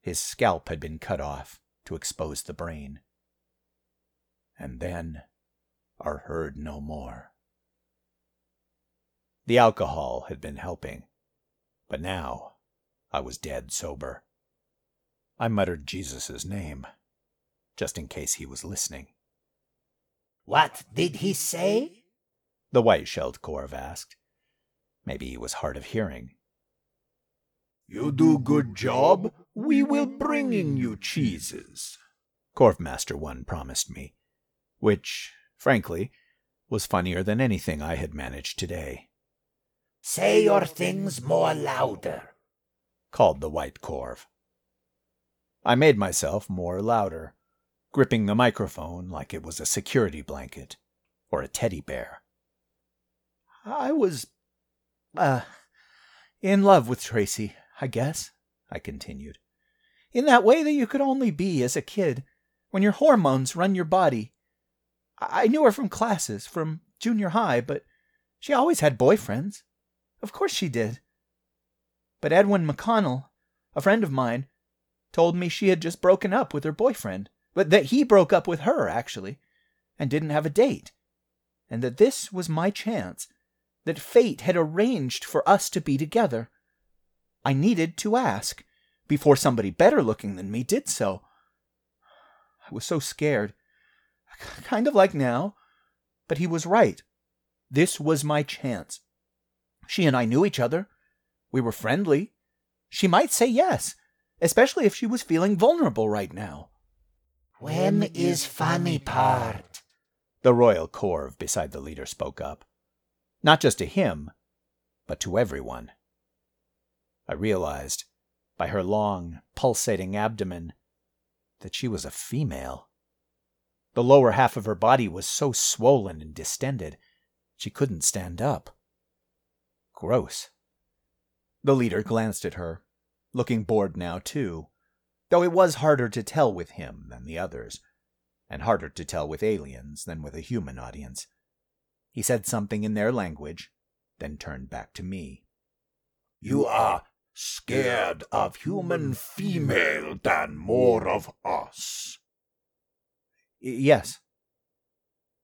His scalp had been cut off to expose the brain. And then are heard no more. The alcohol had been helping, but now I was dead sober. I muttered Jesus' name, just in case he was listening. What did he say? The white shelled Corv asked. Maybe he was hard of hearing. You do good job, we will bringing you cheeses, Corv Master One promised me, which, frankly, was funnier than anything I had managed today. Say your things more louder, called the white Corv. I made myself more louder, gripping the microphone like it was a security blanket or a teddy bear. I was, uh, in love with Tracy, I guess, I continued. In that way that you could only be as a kid, when your hormones run your body. I knew her from classes, from junior high, but she always had boyfriends. Of course she did. But Edwin McConnell, a friend of mine, told me she had just broken up with her boyfriend, but that he broke up with her, actually, and didn't have a date, and that this was my chance, that fate had arranged for us to be together. I needed to ask before somebody better looking than me did so. I was so scared, kind of like now, but he was right. This was my chance. She and I knew each other. We were friendly. She might say yes, especially if she was feeling vulnerable right now. When is funny part? The royal corv beside the leader spoke up. Not just to him, but to everyone. I realized, by her long, pulsating abdomen, that she was a female. The lower half of her body was so swollen and distended, she couldn't stand up. Gross. The leader glanced at her, looking bored now, too, though it was harder to tell with him than the others, and harder to tell with aliens than with a human audience. He said something in their language, then turned back to me. You are scared of human female than more of us. Yes.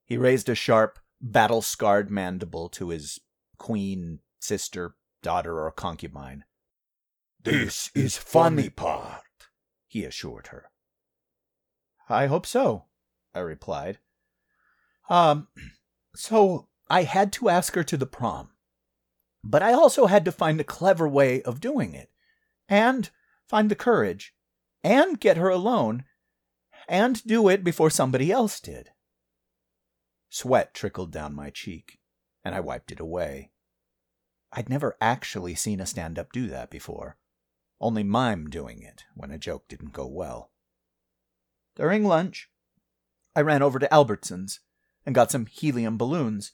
He raised a sharp, battle scarred mandible to his queen, sister, daughter, or concubine. This is funny part. he assured her. I hope so, I replied. Um, so I had to ask her to the prom. But I also had to find a clever way of doing it, and find the courage, and get her alone, and do it before somebody else did. Sweat trickled down my cheek, and I wiped it away. I'd never actually seen a stand up do that before only mime doing it when a joke didn't go well. During lunch, I ran over to Albertsons and got some helium balloons.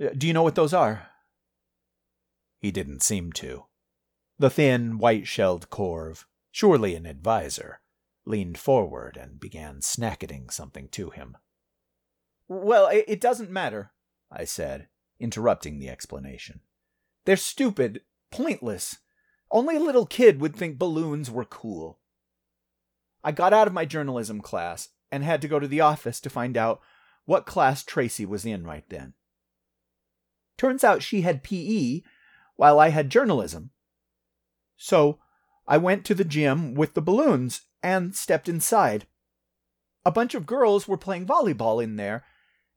Uh, Do you know what those are? He didn't seem to. The thin, white shelled Corv, surely an advisor, leaned forward and began snacketing something to him. Well, it doesn't matter, I said, interrupting the explanation. They're stupid, pointless. Only a little kid would think balloons were cool. I got out of my journalism class and had to go to the office to find out what class Tracy was in right then. Turns out she had PE while I had journalism. So I went to the gym with the balloons and stepped inside. A bunch of girls were playing volleyball in there,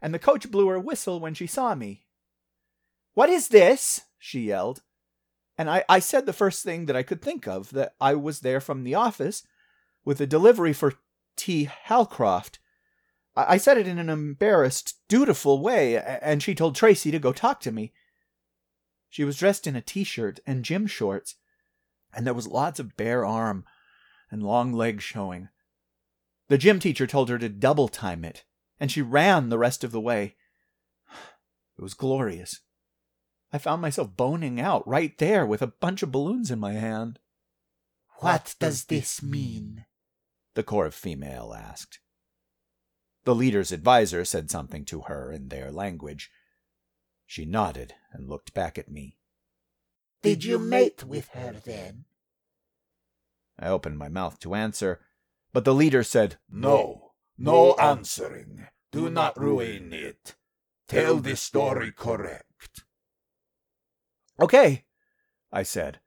and the coach blew her whistle when she saw me. What is this? she yelled. And I, I said the first thing that I could think of that I was there from the office with a delivery for T. Holcroft. I, I said it in an embarrassed, dutiful way, and she told Tracy to go talk to me. She was dressed in a t shirt and gym shorts, and there was lots of bare arm and long legs showing. The gym teacher told her to double time it, and she ran the rest of the way. It was glorious. I found myself boning out right there with a bunch of balloons in my hand. What does this mean? The Corv female asked. The leader's advisor said something to her in their language. She nodded and looked back at me. Did you mate with her then? I opened my mouth to answer, but the leader said, No, no answering. Do not ruin it. Tell the story correct. Okay, I said,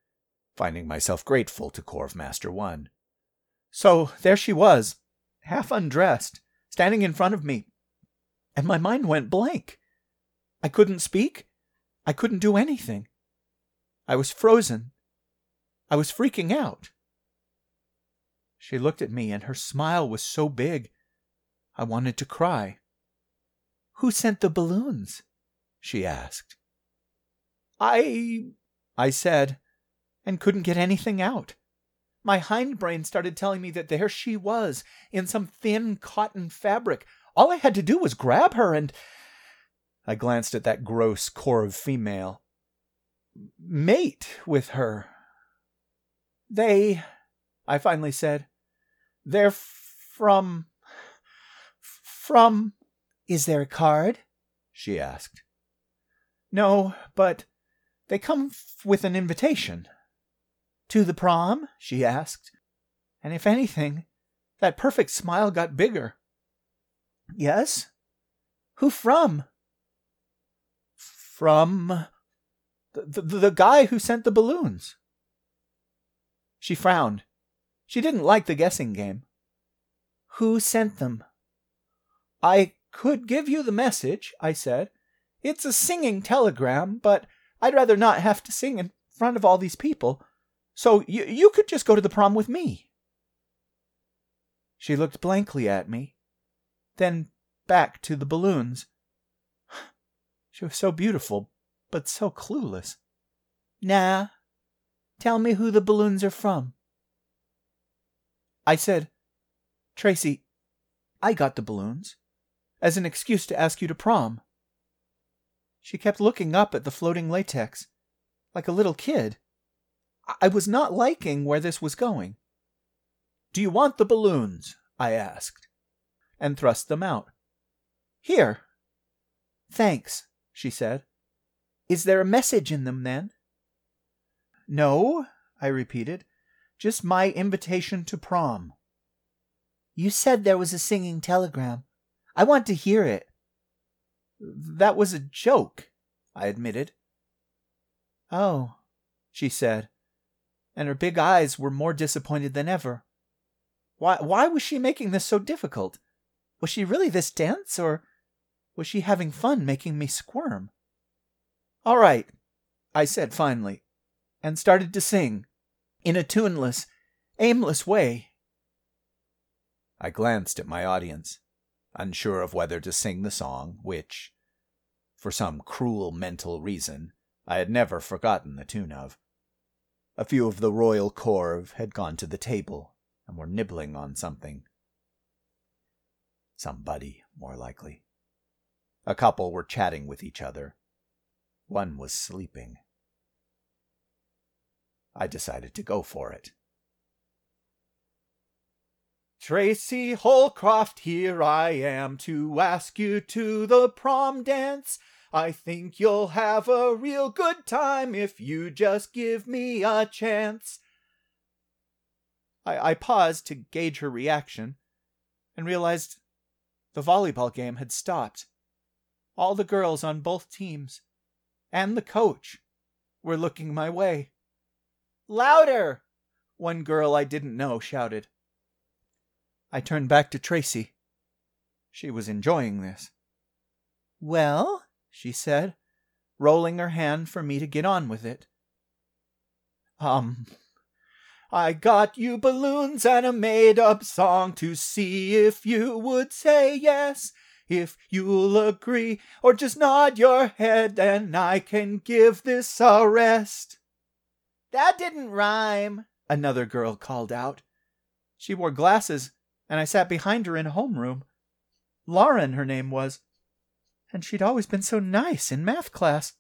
finding myself grateful to Corv Master One. So there she was, half undressed, standing in front of me, and my mind went blank. I couldn't speak. I couldn't do anything. I was frozen. I was freaking out. She looked at me, and her smile was so big, I wanted to cry. Who sent the balloons? she asked. I. I said, and couldn't get anything out. My hindbrain started telling me that there she was, in some thin cotton fabric. All I had to do was grab her and. I glanced at that gross Corv female. Mate with her. They. I finally said. They're from. From. Is there a card? she asked. No, but they come f- with an invitation. To the prom? she asked. And if anything, that perfect smile got bigger. Yes? Who from? From the, the, the guy who sent the balloons. She frowned. She didn't like the guessing game. Who sent them? I could give you the message, I said. It's a singing telegram, but I'd rather not have to sing in front of all these people. So you, you could just go to the prom with me. She looked blankly at me, then back to the balloons. She was so beautiful, but so clueless. Nah. Tell me who the balloons are from. I said, Tracy, I got the balloons as an excuse to ask you to prom. She kept looking up at the floating latex, like a little kid. I was not liking where this was going. Do you want the balloons? I asked, and thrust them out. Here. Thanks, she said. Is there a message in them then? No, I repeated. Just my invitation to prom. You said there was a singing telegram. I want to hear it. That was a joke, I admitted. Oh, she said, and her big eyes were more disappointed than ever. Why, why was she making this so difficult? Was she really this dense, or was she having fun making me squirm? All right, I said finally, and started to sing, in a tuneless, aimless way. I glanced at my audience, unsure of whether to sing the song, which, for some cruel mental reason, I had never forgotten the tune of. A few of the Royal Corvs had gone to the table and were nibbling on something. Somebody, more likely. A couple were chatting with each other. One was sleeping. I decided to go for it. Tracy Holcroft, here I am to ask you to the prom dance. I think you'll have a real good time if you just give me a chance. I, I paused to gauge her reaction and realized the volleyball game had stopped. All the girls on both teams and the coach were looking my way. Louder! One girl I didn't know shouted. I turned back to Tracy. She was enjoying this. Well, she said, rolling her hand for me to get on with it. Um, I got you balloons and a made up song to see if you would say yes. If you'll agree, or just nod your head, and I can give this a rest. That didn't rhyme, another girl called out. She wore glasses, and I sat behind her in homeroom. Lauren, her name was. And she'd always been so nice in math class.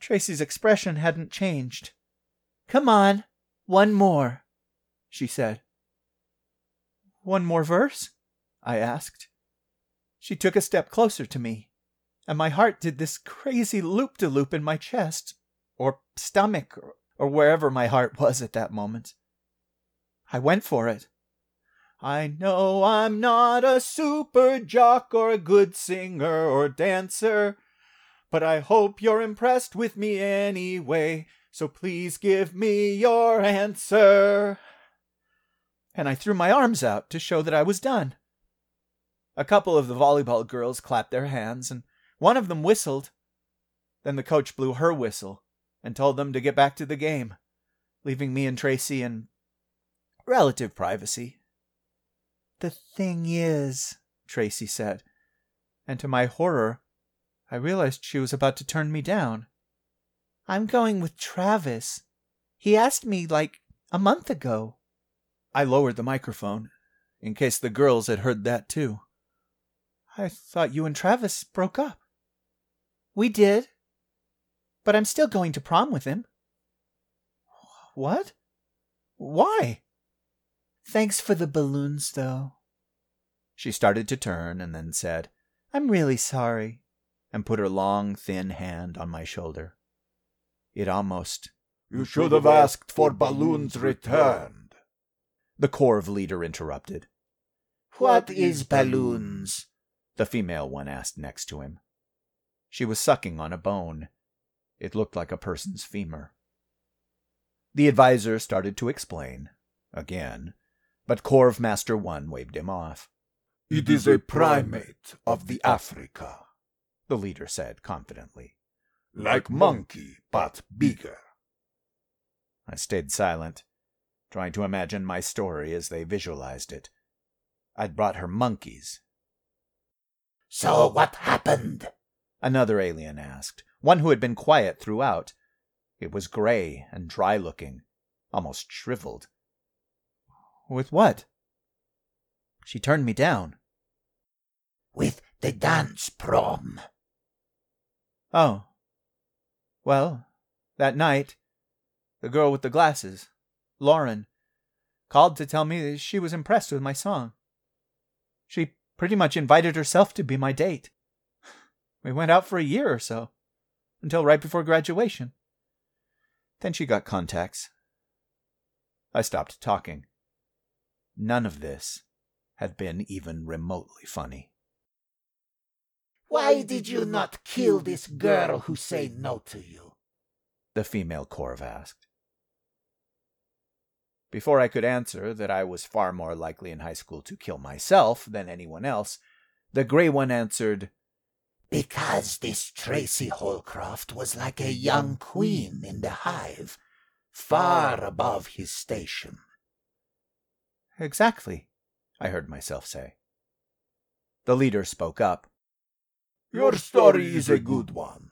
Tracy's expression hadn't changed. Come on, one more, she said. One more verse? I asked. She took a step closer to me, and my heart did this crazy loop de loop in my chest, or stomach, or, or wherever my heart was at that moment. I went for it. I know I'm not a super jock or a good singer or dancer, but I hope you're impressed with me anyway, so please give me your answer. And I threw my arms out to show that I was done. A couple of the volleyball girls clapped their hands, and one of them whistled. Then the coach blew her whistle and told them to get back to the game, leaving me and Tracy in relative privacy. The thing is, Tracy said, and to my horror, I realized she was about to turn me down. I'm going with Travis. He asked me like a month ago. I lowered the microphone in case the girls had heard that too. I thought you and Travis broke up. We did. But I'm still going to prom with him. What? Why? Thanks for the balloons, though. She started to turn and then said, I'm really sorry, and put her long, thin hand on my shoulder. It almost. You should have asked for balloons returned. The Corv leader interrupted. What is balloons? The female one asked next to him. She was sucking on a bone. It looked like a person's femur. The advisor started to explain, again, but Corv Master One waved him off. It is a primate of the Africa, the leader said confidently. Like monkey, but bigger. I stayed silent, trying to imagine my story as they visualized it. I'd brought her monkeys, so what happened? Another alien asked, one who had been quiet throughout. It was gray and dry looking, almost shriveled. With what? She turned me down. With the dance prom. Oh. Well, that night, The girl with the glasses, Lauren, called to tell me that she was impressed with my song. She pretty much invited herself to be my date. We went out for a year or so, until right before graduation. Then she got contacts. I stopped talking. None of this had been even remotely funny. Why did you not kill this girl who say no to you? The female Corv asked. Before I could answer that I was far more likely in high school to kill myself than anyone else, the Grey One answered, Because this Tracy Holcroft was like a young queen in the hive, far above his station. Exactly, I heard myself say. The leader spoke up. Your story is a good one,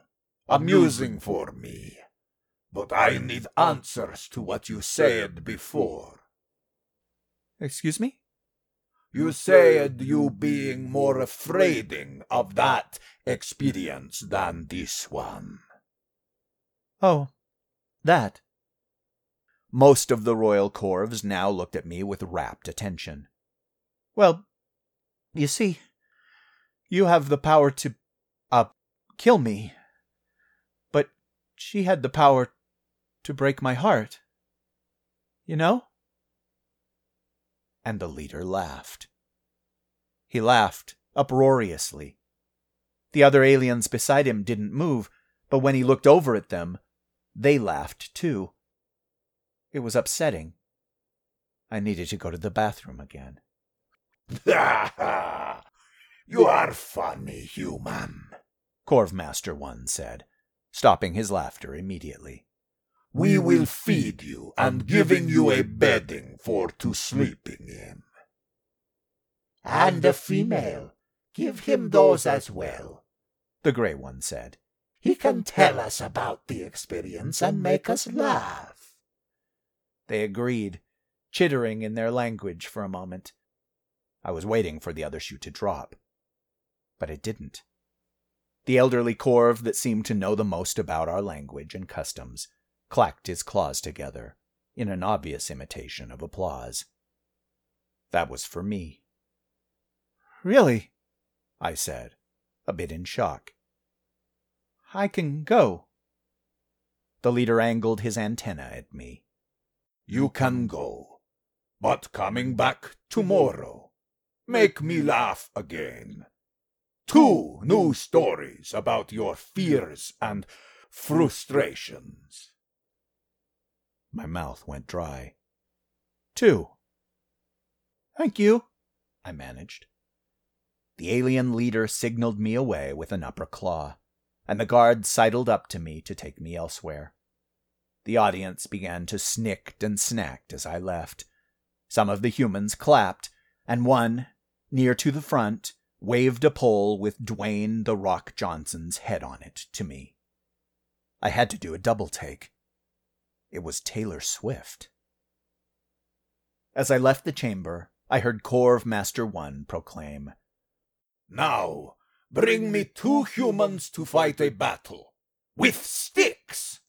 amusing for me. But I need answers to what you said before. Excuse me? You said you being more afraiding of that experience than this one. Oh, that. Most of the royal Corvs now looked at me with rapt attention. Well, you see, you have the power to, uh, kill me. But she had the power to break my heart. You know? And the leader laughed. He laughed uproariously. The other aliens beside him didn't move, but when he looked over at them, they laughed too. It was upsetting. I needed to go to the bathroom again. you are funny, human, Corv Master One said, stopping his laughter immediately. We will feed you and giving you a bedding for to sleeping in. And a female. Give him those as well. The Grey One said. He can tell us about the experience and make us laugh. They agreed, chittering in their language for a moment. I was waiting for the other shoe to drop. But it didn't. The elderly Corv that seemed to know the most about our language and customs clacked his claws together in an obvious imitation of applause. That was for me. Really? I said, a bit in shock. I can go. The leader angled his antenna at me. You can go, but coming back tomorrow. Make me laugh again. Two new stories about your fears and frustrations. My mouth went dry. Two. Thank you, I managed. The alien leader signaled me away with an upper claw, and the guard sidled up to me to take me elsewhere. The audience began to snick and snack as I left. Some of the humans clapped, and one, near to the front, waved a pole with Dwayne the Rock Johnson's head on it to me. I had to do a double take. It was Taylor Swift. As I left the chamber, I heard Corv Master One proclaim, Now, bring me two humans to fight a battle. With sticks!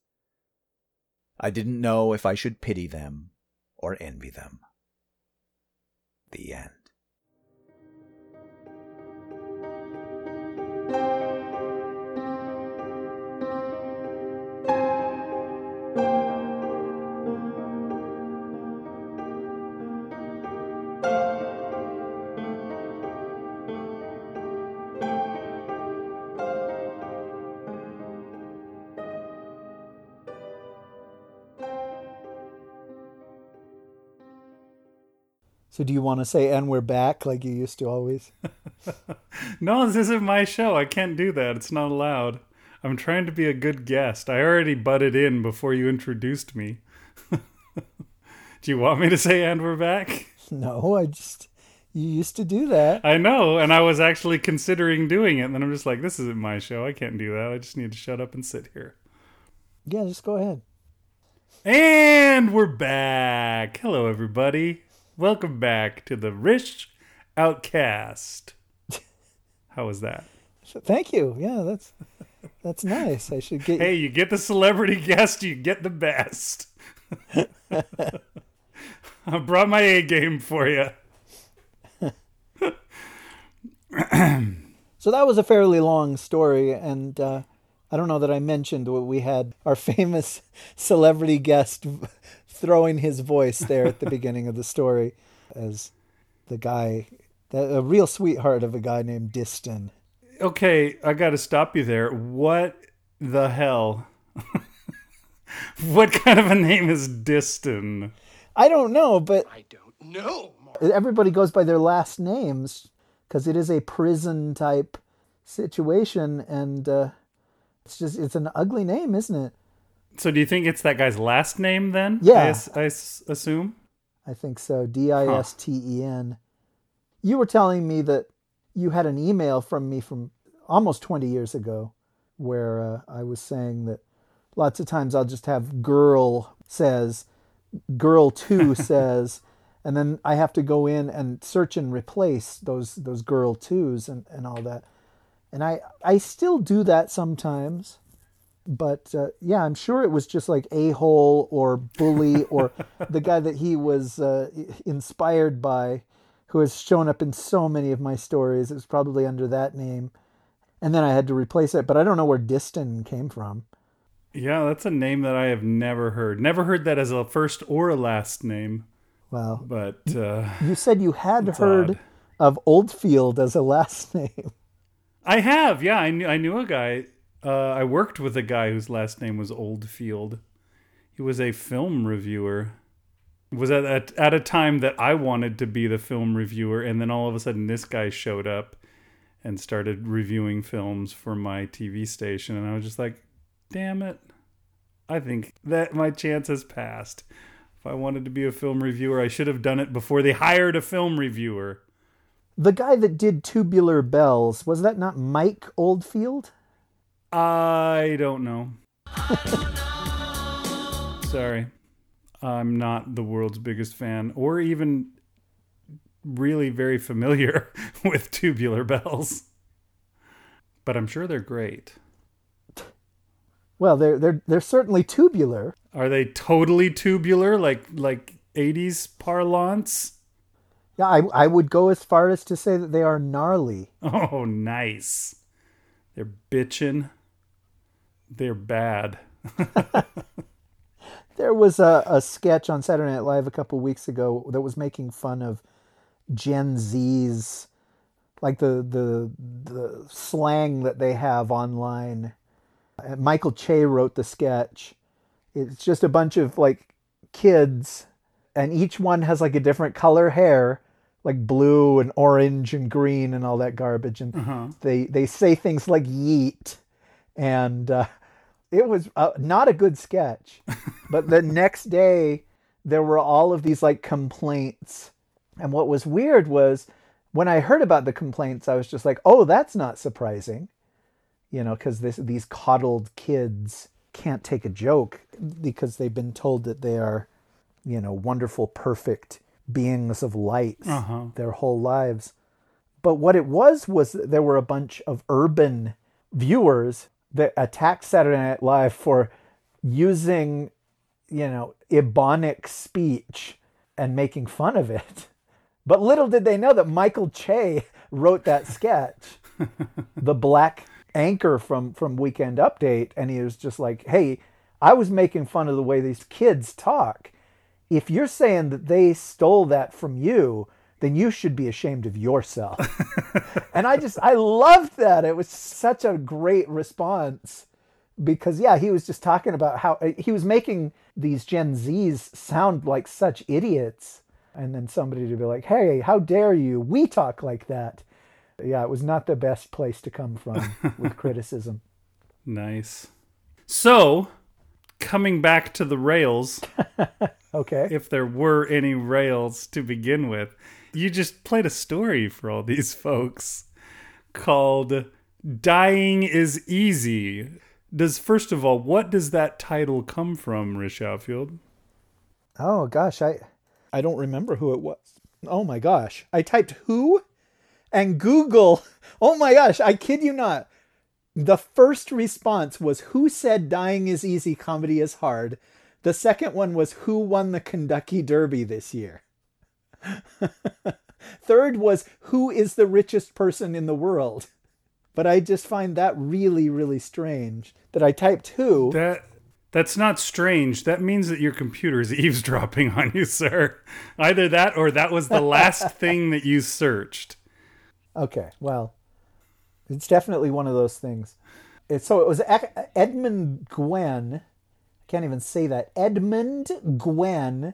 I didn't know if I should pity them or envy them. The end. So do you want to say "and we're back" like you used to always? no, this isn't my show. I can't do that. It's not allowed. I'm trying to be a good guest. I already butted in before you introduced me. do you want me to say "and we're back"? No, I just you used to do that. I know, and I was actually considering doing it, and then I'm just like, this isn't my show. I can't do that. I just need to shut up and sit here. Yeah, just go ahead. And we're back. Hello, everybody. Welcome back to the Rich Outcast. How was that? Thank you. Yeah, that's that's nice. I should get. Hey, you get the celebrity guest, you get the best. I brought my A game for you. So that was a fairly long story, and uh, I don't know that I mentioned what we had our famous celebrity guest throwing his voice there at the beginning of the story as the guy, a real sweetheart of a guy named Diston. Okay, I got to stop you there. What the hell? what kind of a name is Diston? I don't know, but I don't know. everybody goes by their last names because it is a prison type situation, and uh, it's just it's an ugly name, isn't it? So, do you think it's that guy's last name then? Yeah. I, as- I s- assume. I think so. D I S T E N. You were telling me that you had an email from me from almost 20 years ago where uh, I was saying that lots of times I'll just have girl says, girl two says, and then I have to go in and search and replace those those girl twos and, and all that. And I, I still do that sometimes but uh, yeah, I'm sure it was just like a hole or bully or the guy that he was uh, inspired by, who has shown up in so many of my stories. It was probably under that name, and then I had to replace it. But I don't know where Diston came from. Yeah, that's a name that I have never heard. Never heard that as a first or a last name. Well, But uh, you said you had heard odd. of Oldfield as a last name. I have. Yeah, I knew. I knew a guy. Uh, I worked with a guy whose last name was Oldfield. He was a film reviewer. It was at, at at a time that I wanted to be the film reviewer, and then all of a sudden, this guy showed up and started reviewing films for my TV station, and I was just like, "Damn it! I think that my chance has passed." If I wanted to be a film reviewer, I should have done it before they hired a film reviewer. The guy that did Tubular Bells was that not Mike Oldfield? I don't know. Sorry. I'm not the world's biggest fan or even really very familiar with tubular bells. But I'm sure they're great. Well, they're they're they're certainly tubular. Are they totally tubular like like 80s parlance? Yeah, I I would go as far as to say that they are gnarly. Oh, nice. They're bitchin'. They're bad. There was a, a sketch on Saturday Night Live a couple weeks ago that was making fun of Gen Z's, like the the the slang that they have online. Michael Che wrote the sketch. It's just a bunch of like kids, and each one has like a different color hair, like blue and orange and green and all that garbage. And they they say things like yeet, and uh, it was uh, not a good sketch. but the next day, there were all of these like complaints. And what was weird was when I heard about the complaints, I was just like, oh, that's not surprising. You know, because these coddled kids can't take a joke because they've been told that they are, you know, wonderful, perfect beings of light Uh-huh. their whole lives. But what it was was that there were a bunch of urban viewers that attacked Saturday Night Live for using, you know, Ebonic speech and making fun of it. But little did they know that Michael Che wrote that sketch, the black anchor from from Weekend Update, and he was just like, "Hey, I was making fun of the way these kids talk. If you're saying that they stole that from you, then you should be ashamed of yourself." and I just I loved that. It was such a great response because yeah, he was just talking about how uh, he was making these Gen Zs sound like such idiots, and then somebody to be like, "Hey, how dare you? We talk like that." Yeah, it was not the best place to come from with criticism. Nice. So, coming back to the rails, Okay. if there were any rails to begin with, you just played a story for all these folks called Dying is Easy. Does first of all, what does that title come from, Rich Outfield? Oh gosh, I I don't remember who it was. Oh my gosh. I typed who and Google. Oh my gosh, I kid you not. The first response was who said dying is easy, comedy is hard. The second one was who won the Kentucky Derby this year. Third was who is the richest person in the world. But I just find that really, really strange that I typed who. That that's not strange. That means that your computer is eavesdropping on you, sir. Either that or that was the last thing that you searched. Okay, well, it's definitely one of those things. It, so it was Edmund Gwenn. I can't even say that. Edmund Gwenn,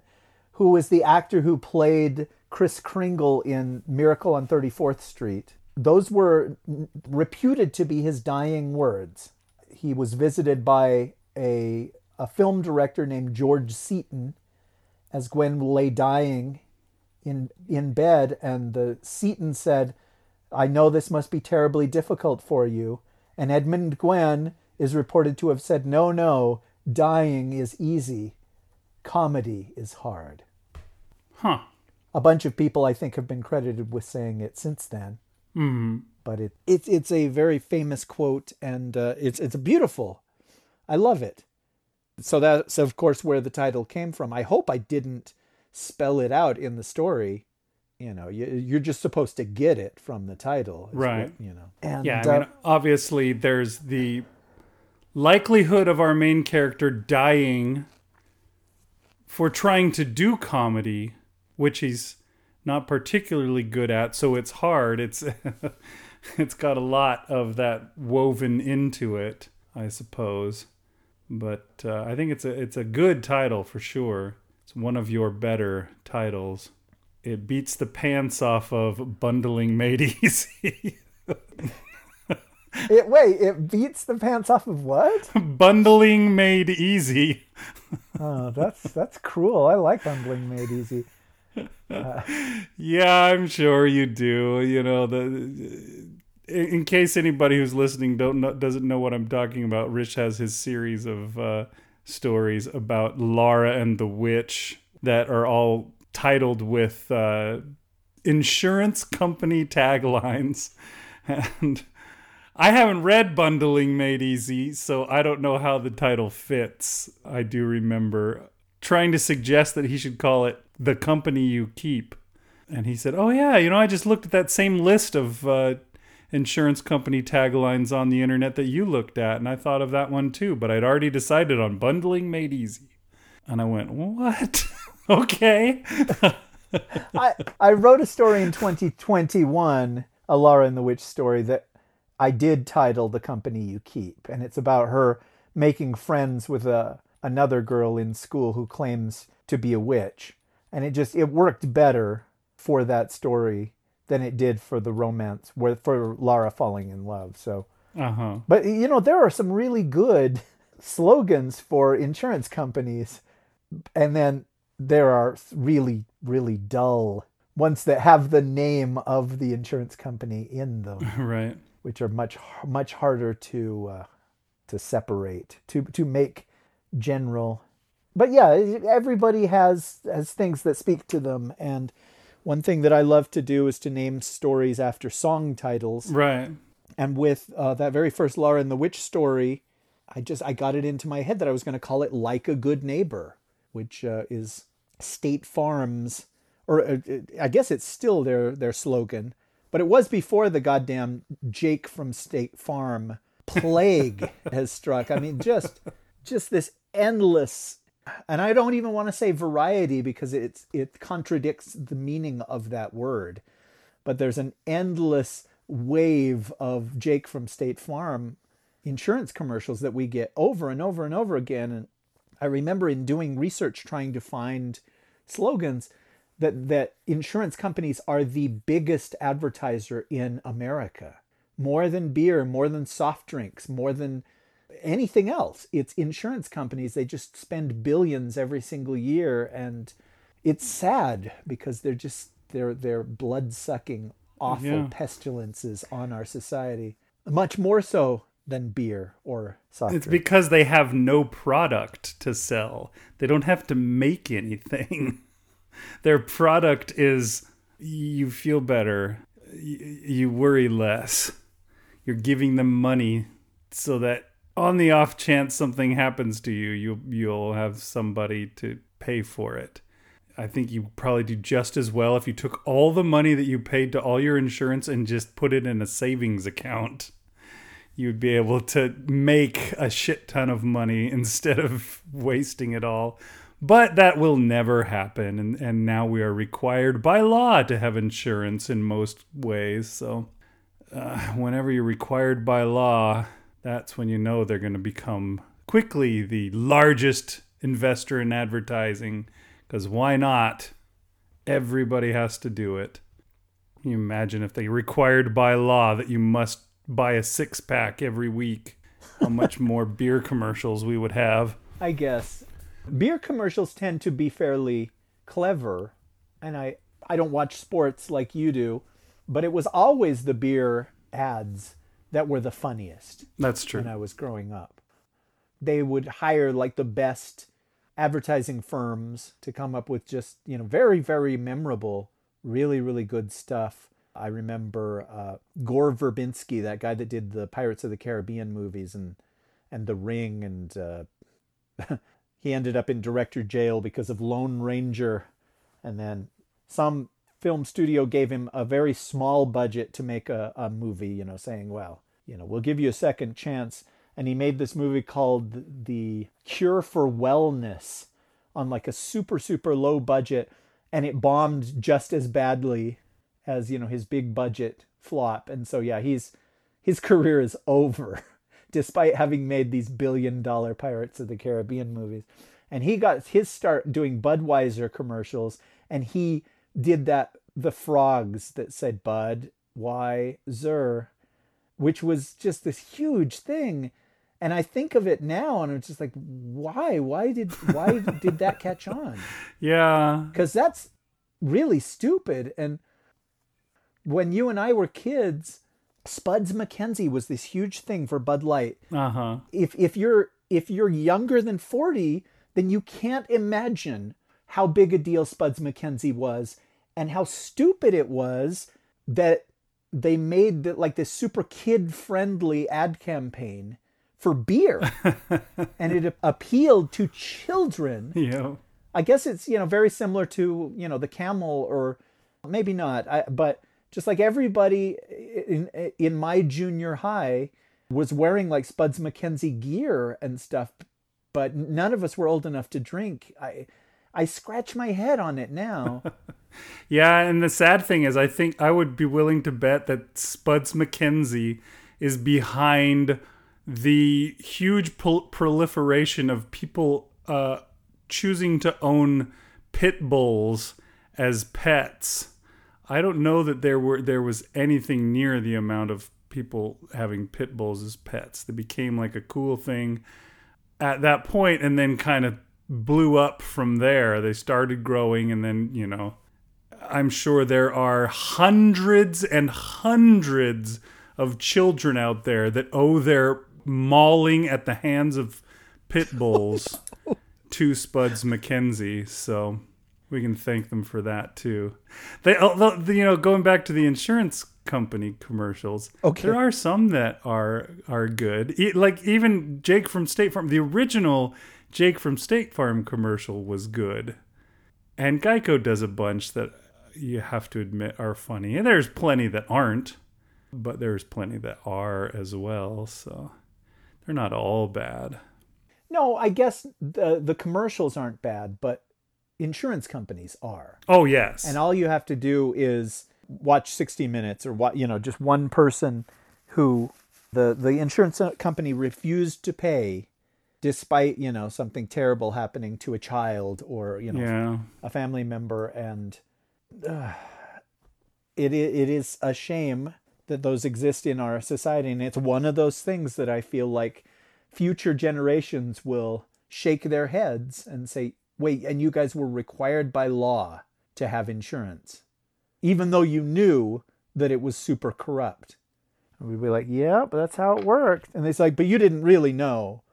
who was the actor who played Kris Kringle in Miracle on 34th Street. Those were reputed to be his dying words. He was visited by a, a film director named George Seaton as Gwen lay dying in, in bed, and the Seaton said, I know this must be terribly difficult for you. And Edmund Gwenn is reported to have said, No, no, dying is easy, comedy is hard. Huh. A bunch of people, I think, have been credited with saying it since then. hmm But it, it's it's a very famous quote, and uh, it's it's beautiful. I love it. So that's of course where the title came from. I hope I didn't spell it out in the story. You know, you, you're just supposed to get it from the title, Right. what, you know, and Yeah, uh, I mean, obviously, there's the likelihood of our main character dying for trying to do comedy, which he's not particularly good at. So it's hard. It's it's got a lot of that woven into it, I suppose. But uh, I think it's a it's a good title for sure. It's one of your better titles. It beats the pants off of bundling made easy. It wait, it beats the pants off of what? bundling made easy. Oh, that's that's cruel. I like bundling made easy. Yeah, I'm sure you do. You know the. In case anybody who's listening don't know, doesn't know what I'm talking about, Rich has his series of uh, stories about Lara and the Witch that are all titled with uh, insurance company taglines, and I haven't read Bundling Made Easy, so I don't know how the title fits. I do remember trying to suggest that he should call it The Company You Keep. And he said, Oh, yeah, you know, I just looked at that same list of uh, insurance company taglines on the internet that you looked at, and I thought of that one too, but I'd already decided on Bundling Made Easy. And I went, What? okay. I, I wrote a story in 2021, a Laura and the Witch story that I did title The Company You Keep. And it's about her making friends with a, another girl in school who claims to be a witch. And it just, it worked better for that story than it did for the romance, where, for Lara falling in love. So, Uh huh. but you know, there are some really good slogans for insurance companies. And then there are really, really dull ones that have the name of the insurance company in them, Right. which are much, much harder to, uh, to separate, to, to make general. But yeah, everybody has, has things that speak to them. And one thing that I love to do is to name stories after song titles Right. and with uh, that very first Laura and the Witch story, I just I got it into my head that I was going to call it like a good neighbor, which uh, is State Farm's, or uh, I guess it's still their their slogan, but it was before the goddamn Jake from State Farm plague has struck. I mean, just just this endless. And I don't even want to say variety because it's it contradicts the meaning of that word but there's an endless wave of Jake from State Farm insurance commercials that we get over and over and over again. And I remember in doing research trying to find slogans that that insurance companies are the biggest advertiser in America. More than beer, more than soft drinks, more than anything else. It's insurance companies. They just spend billions every single year and it's sad because they're just they're they're blood sucking awful Yeah. pestilences on our society. Much more so than beer or soft It's drink. because they have no product to sell. They don't have to make anything. Their product is you feel better, you worry less. You're giving them money so that on the off chance something happens to you, you you'll have somebody to pay for it. I think you probably do just as well if you took all the money that you paid to all your insurance and just put it in a savings account. You'd be able to make a shit ton of money instead of wasting it all. But that will never happen. And, and now we are required by law to have insurance in most ways. So, uh, whenever you're required by law, that's when you know they're going to become quickly the largest investor in advertising because why not? Everybody has to do it. Can you imagine if they required by law that you must buy a six pack every week? How much more beer commercials we would have. I guess beer commercials tend to be fairly clever, and I I don't watch sports like you do, but it was always the beer ads that were the funniest That's true. when I was growing up. They would hire like the best advertising firms to come up with just, you know, very, very memorable, really, really good stuff. I remember uh, Gore Verbinski, that guy that did the Pirates of the Caribbean movies and and The Ring, and uh, he ended up in director jail because of Lone Ranger, and then some film studio gave him a very small budget to make a, a movie, you know, saying, well, you know, we'll give you a second chance. And he made this movie called The Cure for Wellness on like a super, super low budget. And it bombed just as badly as, you know, his big budget flop. And so, yeah, he's his career is over despite having made these billion dollar Pirates of the Caribbean movies. And he got his start doing Budweiser commercials and he did that the frogs that said Bud Y Zer, which was just this huge thing. And I think of it now, and it's just like, why? Why did why did that catch on? Yeah. Because that's really stupid. And when you and I were kids, Spuds MacKenzie was this huge thing for Bud Light. Uh huh. If if you're if you're younger than forty, then you can't imagine how big a deal Spuds MacKenzie was and how stupid it was that they made the, like this super kid friendly ad campaign for beer. And it appealed to children. Yeah. i guess it's you know very similar to you know the camel or maybe not. I, but just like everybody in in my junior high was wearing like spuds mackenzie gear and stuff but none of us were old enough to drink. I i scratch my head on it now Yeah, and the sad thing is, I think I would be willing to bet that Spuds MacKenzie is behind the huge prol- proliferation of people uh, choosing to own pit bulls as pets. I don't know that there were there was anything near the amount of people having pit bulls as pets. They became like a cool thing at that point, and then kind of blew up from there. They started growing, and then you know. I'm sure there are hundreds and hundreds of children out there that owe their mauling at the hands of pit bulls to Spuds MacKenzie. So we can thank them for that too. They, although, you know, going back to the insurance company commercials, Okay. there are some that are are good. Like even Jake from State Farm, the original Jake from State Farm commercial was good. And Geico does a bunch that you have to admit are funny. And there's plenty that aren't, but there's plenty that are as well. So they're not all bad. no i guess the the commercials aren't bad but insurance companies are Oh, yes. and all you have to do is watch 60 minutes or what you know just one person who the the insurance company refused to pay despite you know something terrible happening to a child or you know yeah. a family member. And uh, it it is a shame that those exist in our society. And it's one of those things that I feel like future generations will shake their heads and say wait and you guys were required by law to have insurance even though you knew that it was super corrupt. And we'd be like yeah but that's how it worked. And it's like but you didn't really know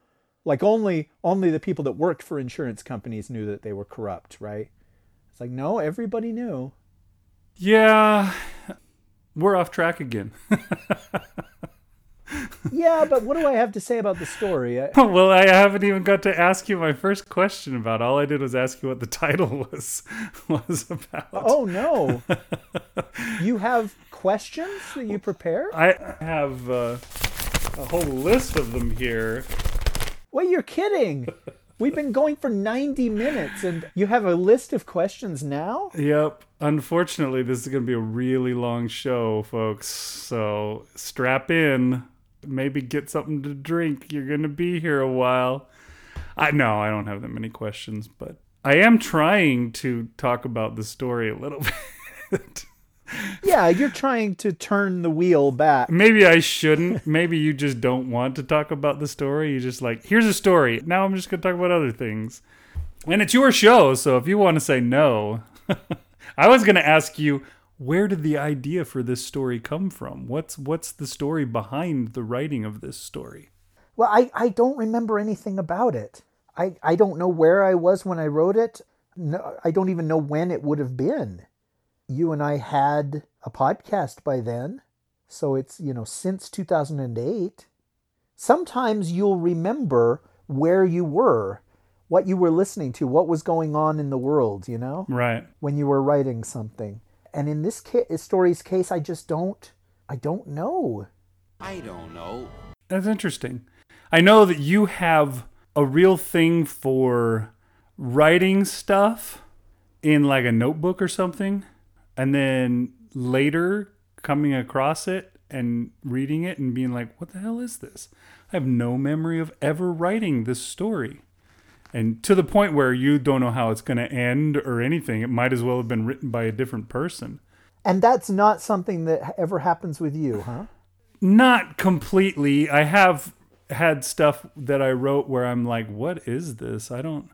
like only only the people that worked for insurance companies knew that they were corrupt right it's like no everybody knew Yeah. We're off track again. Yeah, but what do I have to say about the story? I, well, I haven't even got to ask you my first question about. it. All I did was ask you what the title was was about. oh no, you have questions that you prepare? I have uh, a whole list of them here. Wait, you're kidding? We've been going for 90 minutes and you have a list of questions now? Yep. Unfortunately, this is going to be a really long show, folks. So strap in. Maybe get something to drink. You're going to be here a while. I know I don't have that many questions, but I am trying to talk about the story a little bit. Yeah, you're trying to turn the wheel back. Maybe I shouldn't. Maybe you just don't want to talk about the story. You just like, here's a story. Now I'm just going to talk about other things. And it's your show, so if you want to say no, I was going to ask you, where did the idea for this story come from? What's what's the story behind the writing of this story? Well, I, I don't remember anything about it. I, I don't know where I was when I wrote it. No, I don't even know when it would have been. You and I had a podcast by then. So it's, you know, since 2008. Sometimes you'll remember where you were, what you were listening to, what was going on in the world, you know, Right. when you were writing something. And in this ca- story's case, I just don't, I don't know. I don't know. That's interesting. I know that you have a real thing for writing stuff in like a notebook or something, and then later coming across it and reading it and being like, what the hell is this? I have no memory of ever writing this story. And to the point where you don't know how it's going to end or anything. It might as well have been written by a different person. And that's not something that ever happens with you, huh? not completely i have had stuff that i wrote where i'm like what is this i don't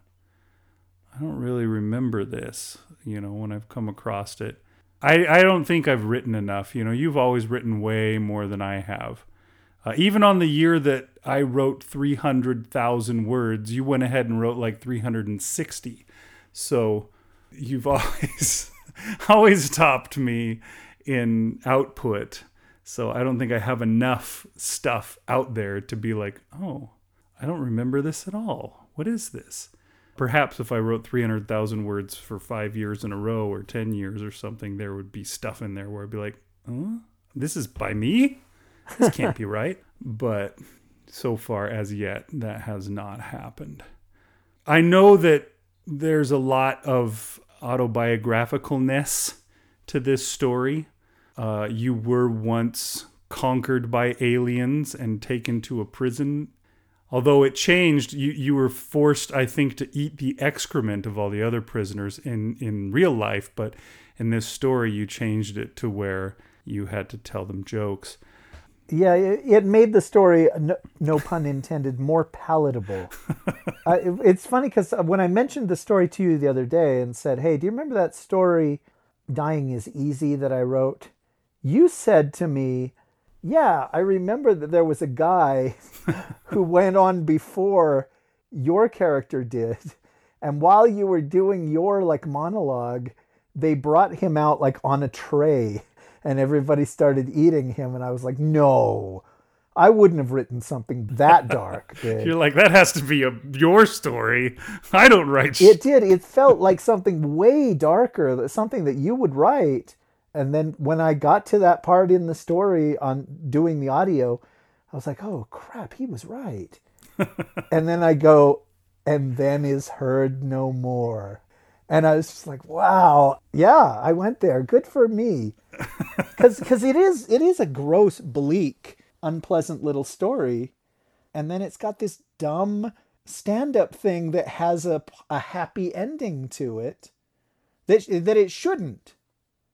i don't really remember this you know when i've come across it i i don't think i've written enough you know you've always written way more than i have uh, even on the year that i wrote 300000 words you went ahead and wrote like 360 so you've always always topped me in output so I don't think I have enough stuff out there to be like, oh, I don't remember this at all. What is this? Perhaps if I wrote 300,000 words for five years in a row or 10 years or something, there would be stuff in there where I'd be like, huh? This is by me? This can't be right. But so far as yet, that has not happened. I know that there's a lot of autobiographicalness to this story. Uh, you were once conquered by aliens and taken to a prison. Although it changed, you, you were forced, I think, to eat the excrement of all the other prisoners in, in real life. But in this story, you changed it to where you had to tell them jokes. Yeah, it, made the story, no, no pun intended, more palatable. uh, it- it's funny because when I mentioned the story to you the other day and said, hey, do you remember that story, Dying is Easy, that I wrote? You said to me, yeah, I remember that there was a guy who went on before your character did. And while you were doing your like monologue, they brought him out like on a tray and everybody started eating him. And I was like, no, I wouldn't have written something that dark. You're like, that has to be a your story. I don't write It did. It felt like something way darker, something that you would write. And then when I got to that part in the story on doing the audio, I was like, oh crap, he was right. and then I go, and then is heard no more. And I was just like, wow, yeah, I went there. Good for me. Because it is it is a gross, bleak, unpleasant little story. And then it's got this dumb stand up thing that has a, a happy ending to it that, that it shouldn't.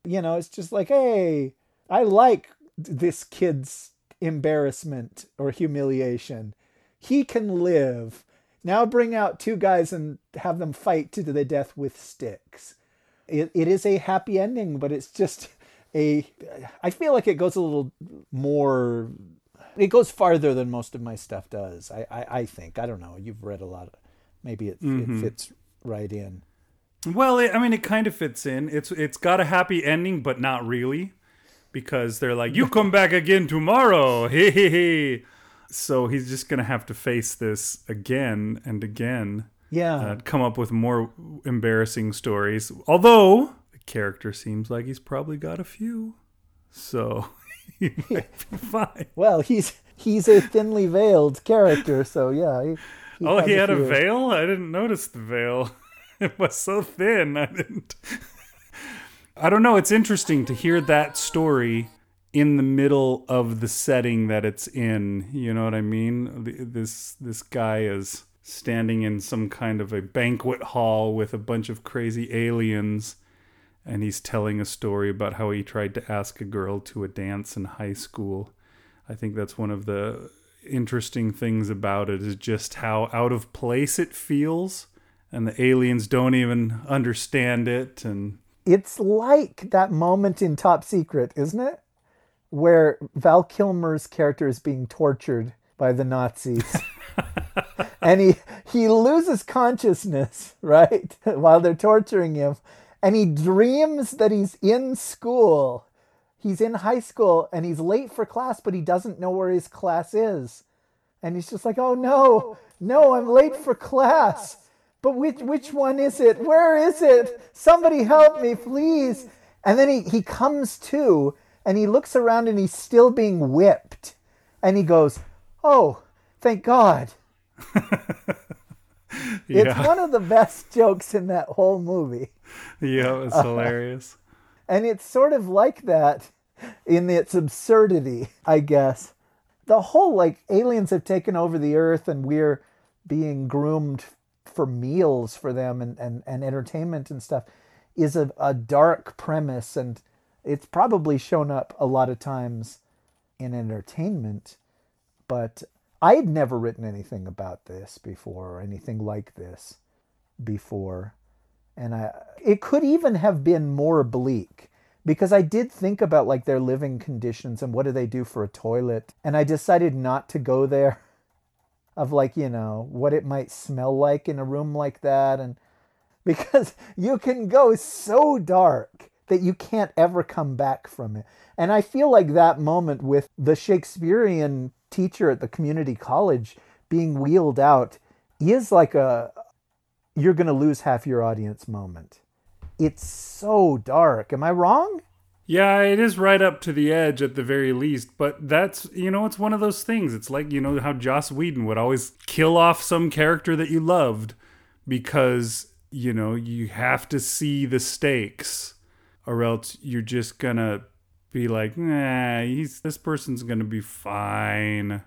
You know, it's just like, hey, I like this kid's embarrassment or humiliation. He can live. Now bring out two guys and have them fight to the death with sticks. It, it is a happy ending, but it's just a. I feel like it goes a little more. It goes farther than most of my stuff does. I, I, I think. I don't know. You've read a lot. Of, maybe it, it mm-hmm. fits right in. Well, it, I mean, it kind of fits in. It's it's got a happy ending, but not really, because they're like, "You come back again tomorrow." Hey, hey, hey. So he's just going to have to face this again and again. Yeah. Uh, come up with more embarrassing stories. Although the character seems like he's probably got a few. So he might be fine. well, he's he's a thinly veiled character, so yeah. He, he Oh, he had a veil? I didn't notice the veil. It was so thin. I didn't. I don't know. It's interesting to hear that story in the middle of the setting that it's in. You know what I mean? This this guy is standing in some kind of a banquet hall with a bunch of crazy aliens and he's telling a story about how he tried to ask a girl to a dance in high school. I think that's one of the interesting things about it is just how out of place it feels and the aliens don't even understand it and It's like that moment in Top Secret, isn't it? Where Val Kilmer's character is being tortured by the Nazis. and he he loses consciousness, right? While they're torturing him. And he dreams that he's in school. He's in high school and he's late for class, but he doesn't know where his class is. And he's just like, "Oh no. No, I'm late for class." But which which one is it? Where is it? Somebody help me, please. And then he, he comes to and he looks around and he's still being whipped. And he goes, Oh, thank God. It's one of the best jokes in that whole movie. yeah, it's hilarious. And it's sort of like that in its absurdity, I guess. The whole like aliens have taken over the earth and we're being groomed for meals for them and, and, and entertainment and stuff is a, a dark premise. And it's probably shown up a lot of times in entertainment. But I had never written anything about this before or anything like this before. And I it could even have been more bleak because I did think about like their living conditions and what do they do for a toilet. And I decided not to go there of like you know what it might smell like in a room like that and because you can go so dark that you can't ever come back from it and I feel like that moment with the Shakespearean teacher at the community college being wheeled out is like a you're going to lose half your audience moment. It's so dark. Am I wrong? Yeah, it is right up to the edge at the very least, but that's, you know, it's one of those things. It's like, you know, how Joss Whedon would always kill off some character that you loved because, you know, you have to see the stakes or else you're just to be like, nah, he's, this person's to be fine.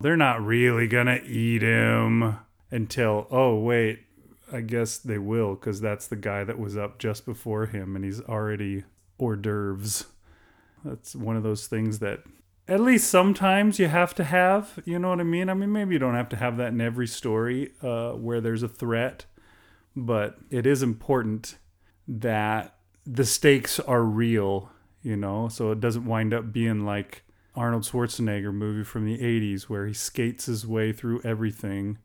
They're not really to eat him until, oh, wait, I guess they will because that's the guy that was up just before him and he's already hors d'oeuvres. That's one of those things that at least sometimes you have to have. You know what I mean? I mean, maybe you don't have to have that in every story uh, where there's a threat, but it is important that the stakes are real, you know, so it doesn't wind up being like Arnold Schwarzenegger movie from the 80s where he skates his way through everything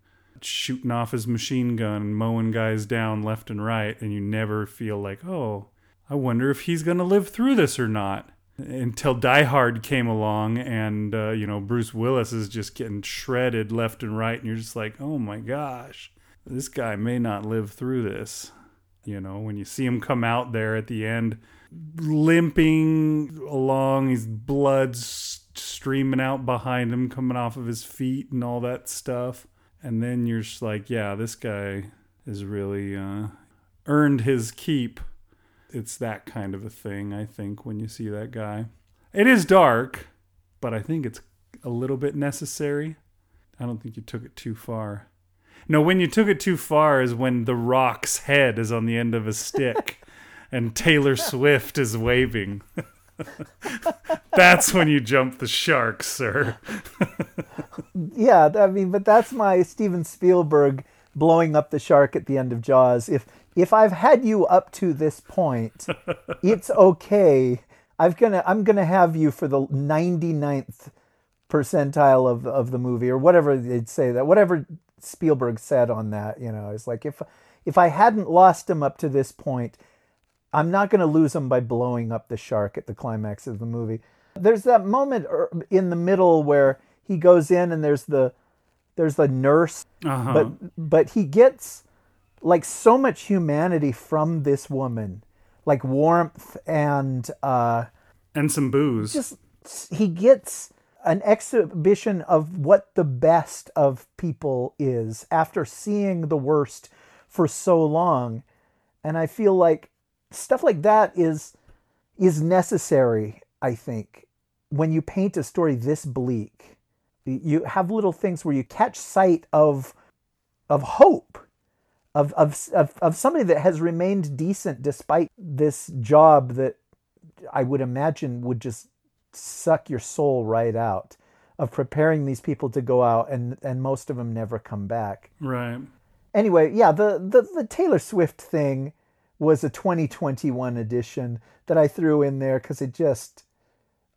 shooting off his machine gun mowing guys down left and right and you never feel like oh i wonder if he's going to live through this or not until die hard came along and uh, you know bruce willis is just getting shredded left and right and you're just like oh my gosh this guy may not live through this you know when you see him come out there at the end limping along his blood streaming out behind him coming off of his feet and all that stuff and then you're just like, yeah, this guy has really uh, earned his keep. It's that kind of a thing, I think, when you see that guy. It is dark, but I think it's a little bit necessary. I don't think you took it too far. No, when you took it too far is when The Rock's head is on the end of a stick and Taylor Swift is waving. That's when you jump the shark, sir. Yeah, I mean, but that's my Steven Spielberg blowing up the shark at the end of Jaws. If if I've had you up to this point, it's okay. I've gonna I'm gonna have you for the 99th percentile of of the movie or whatever they'd say that whatever Spielberg said on that, you know, it's like if if I hadn't lost him up to this point, I'm not going to lose him by blowing up the shark at the climax of the movie. There's that moment er- in the middle where he goes in and there's the there's the nurse, Uh-huh. but but he gets like so much humanity from this woman, like warmth and uh, and some booze. just he gets an exhibition of what the best of people is after seeing the worst for so long. And i feel like stuff like that is is necessary i think. When you paint a story this bleak you have little things where you catch sight of of hope of of of, of somebody that has remained decent despite this job that I would imagine would just suck your soul right out of preparing these people to go out and and most of them never come back. right. Anyway, yeah, the the, the Taylor Swift thing was a 2021 edition that I threw in there cuz it just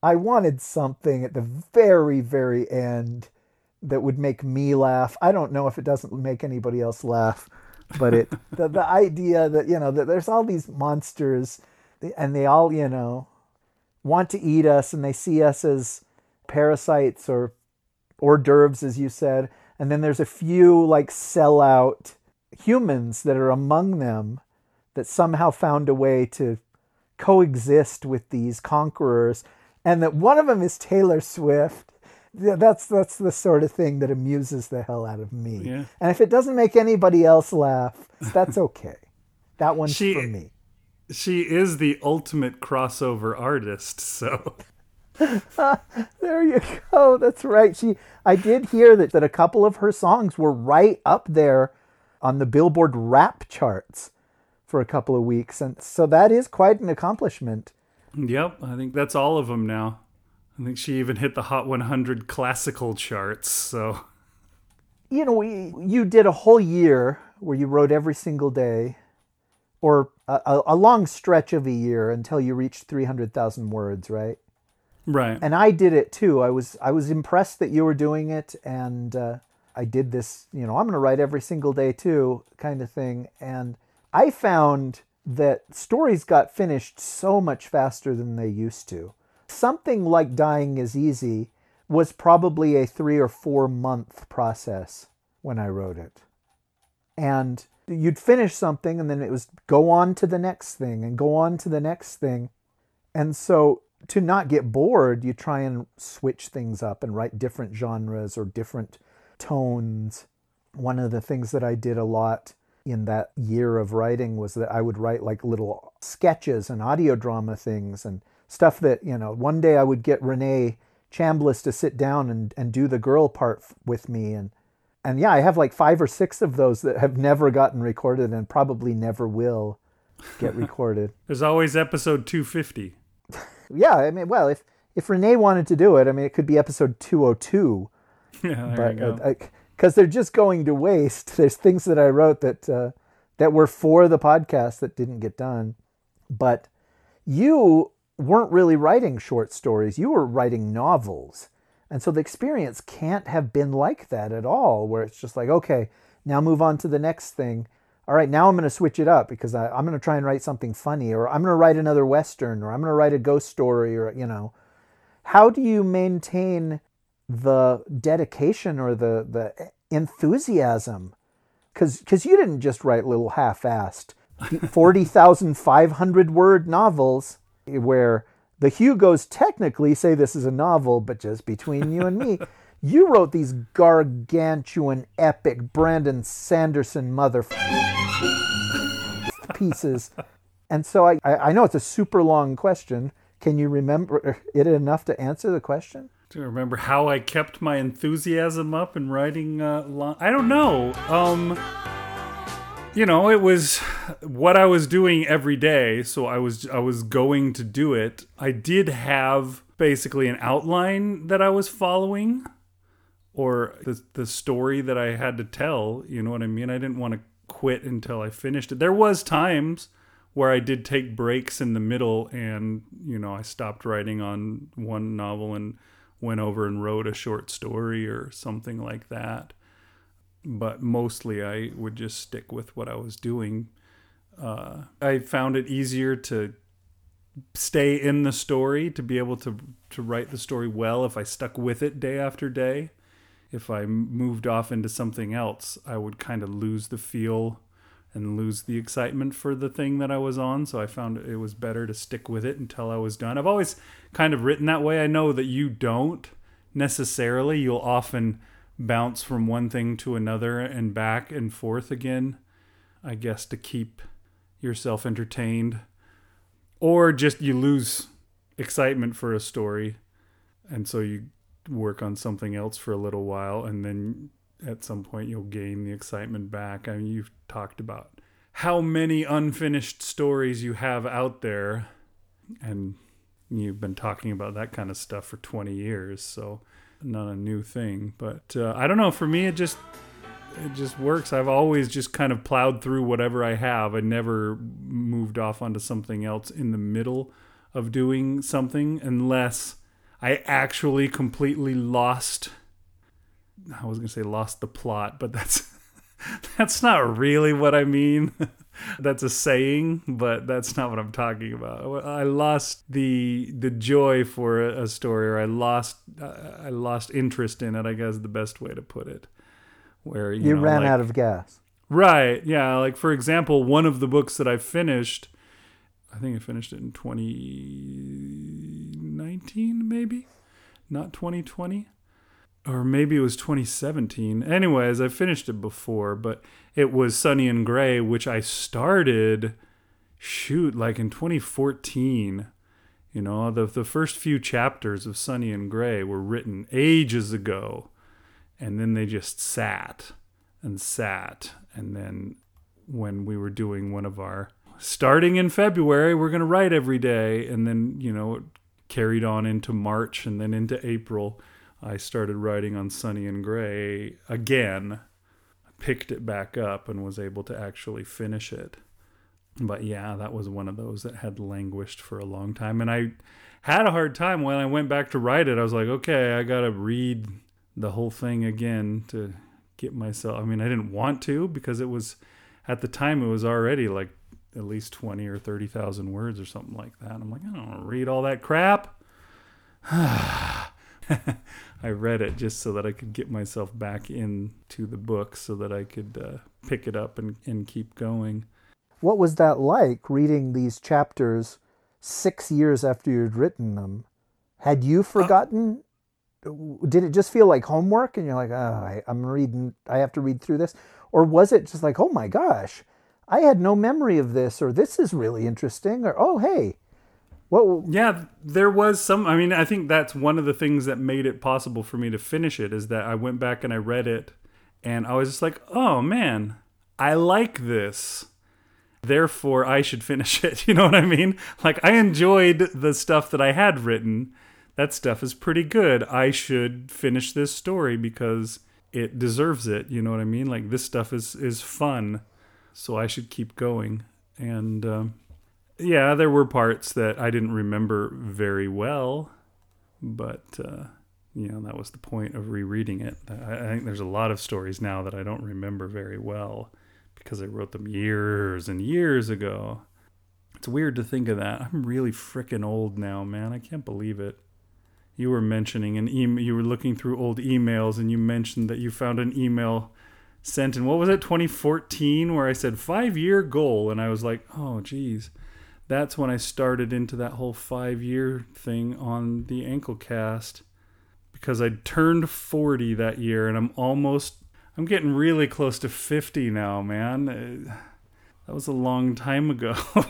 I wanted something at the very very end that would make me laugh. I don't know if it doesn't make anybody else laugh, but it the, the idea that you know that there's all these monsters and they all you know want to eat us and they see us as parasites or hors d'oeuvres as you said. And then there's a few like sellout humans that are among them that somehow found a way to coexist with these conquerors. And that one of them is Taylor Swift that's that's the sort of thing that amuses the hell out of me. Yeah. And if it doesn't make anybody else laugh, that's okay. that one's She- for me. She is the ultimate crossover artist, so There you go. That's right. She I did hear that, that a couple of her songs were right up there on the Billboard rap charts for a couple of weeks. And so that is quite an accomplishment. yep, I think that's all of them now. I think she even hit the Hot 100 classical charts, so You know, we, you did a whole year where you wrote every single day or a, a, a long stretch of a year until you reached 300,000 words, right? right. and I did it too. I was I was impressed that you were doing it, and uh, I did this. You know, I'm going to write every single day too, kind of thing. And I found that stories got finished so much faster than they used to. Something like dying is easy was probably a three or four month process when I wrote it. And you'd finish something and then it was go on to the next thing and go on to the next thing. And so to not get bored, you try and switch things up and write different genres or different tones. One of the things that I did a lot in that year of writing was that I would write like little sketches and audio drama things and stuff that, you know, one day I would get Renee Chambliss to sit down and, and do the girl part f- with me and and yeah, I have like five or six of those that have never gotten recorded and probably never will get recorded. There's always episode 250. Yeah, I mean, well, if if Renee wanted to do it, I mean, it could be episode 202, Yeah, there but because they're just going to waste. There's things that I wrote that uh, that were for the podcast that didn't get done, but you weren't really writing short stories. You were writing novels, and so the experience can't have been like that at all. Where it's just like, okay, now move on to the next thing. All right, now I'm going to switch it up because I, I'm going to try and write something funny, or I'm going to write another western, or I'm going to write a ghost story, or you know, how do you maintain the dedication or the the enthusiasm? Because you didn't just write little thousand five hundred word novels where the Hugos technically say this is a novel, but just between you and me. You wrote these gargantuan, epic Brandon Sanderson mother pieces. And so I, I I know it's a super long question. Can you remember it enough to answer the question? Do you remember how I kept my enthusiasm up in writing? Uh, long- I don't know. Um, you know, it was what I was doing every day, so I was I was going to do it. I did have basically an outline that I was following, or the the story that I had to tell. You know what I mean? I didn't want to quit until I finished it. There was times where I did take breaks in the middle and, you know, I stopped writing on one novel and went over and wrote a short story or something like that. But mostly I would just stick with what I was doing. Uh, I found it easier to stay in the story to be able to to write the story well if I stuck with it day after day. If I moved off into something else, I would kind of lose the feel and lose the excitement for the thing that I was on. So I found it was better to stick with it until I was done. I've always kind of written that way. I know that you don't necessarily. You'll often bounce from one thing to another and back and forth again, I guess, to keep yourself entertained. Or just you lose excitement for a story. And so you work on something else for a little while and then at some point you'll gain the excitement back. I mean, you've talked about how many unfinished stories you have out there, and you've been talking about that kind of stuff for 20 years, so not a new thing. But uh, I don't know. For me, it just it just works. I've always just kind of plowed through whatever I have. I never moved off onto something else in the middle of doing something unless I actually completely lost I was to say lost the plot, but that's that's not really what I mean. that's a saying, but that's not what I'm talking about. I lost the the joy for a, story, or I lost uh, I lost interest in it. I guess the best way to put it. Where you, you know, ran like, out of gas. Right. Yeah. Like for example, one of the books that I finished, I think I finished it in 2019, maybe, not 2020 or maybe it was 2017. Anyways, I finished it before, but it was Sunny and Gray, which I started, shoot, like in 2014. You know, the the first few chapters of Sunny and Gray were written ages ago, and then they just sat and sat, and then when we were doing one of our starting in February, we're going to write every day, and then you know, it carried on into March and then into April I started writing on Sunny and Gray again, picked it back up, and was able to actually finish it. But yeah, that was one of those that had languished for a long time. And I had a hard time when I went back to write it. I was like, okay, I got to read the whole thing again to get myself. I mean, I didn't want to because it was, at the time, it was already like at least 20 or 30,000 words or something like that. I'm like, I don't want to read all that crap. I read it just so that I could get myself back into the book so that I could uh, pick it up and, and keep going. What was that like reading these chapters six years after you'd written them? Had you uh, forgotten? Uh, did it just feel like homework and you're like, oh, I, I'm reading, I have to read through this? Or was it just like, oh my gosh, I had no memory of this, or this is really interesting, or oh, hey, what? Yeah, there was some. I mean, I think that's one of the things that made it possible for me to finish it is that I went back and I read it, and I was just like, oh man, I like this. Therefore, I should finish it. You know what I mean? Like, I enjoyed the stuff that I had written. That stuff is pretty good. I should finish this story because it deserves it. You know what I mean? Like, this stuff is is fun, so I should keep going. And um, yeah, there were parts that I didn't remember very well, but uh, you know that was the point of rereading it. I, I think there's a lot of stories now that I don't remember very well because I wrote them years and years ago. It's weird to think of that. I'm really freaking old now, man. I can't believe it. You were mentioning an email. You were looking through old emails, and you mentioned that you found an email sent in what was it, 2014, where I said five year goal, and I was like, oh, geez that's when I started into that whole five year thing on the ankle cast because I turned 40 that year and I'm almost, I'm getting really close to 50 now, man. Uh, that was a long time ago.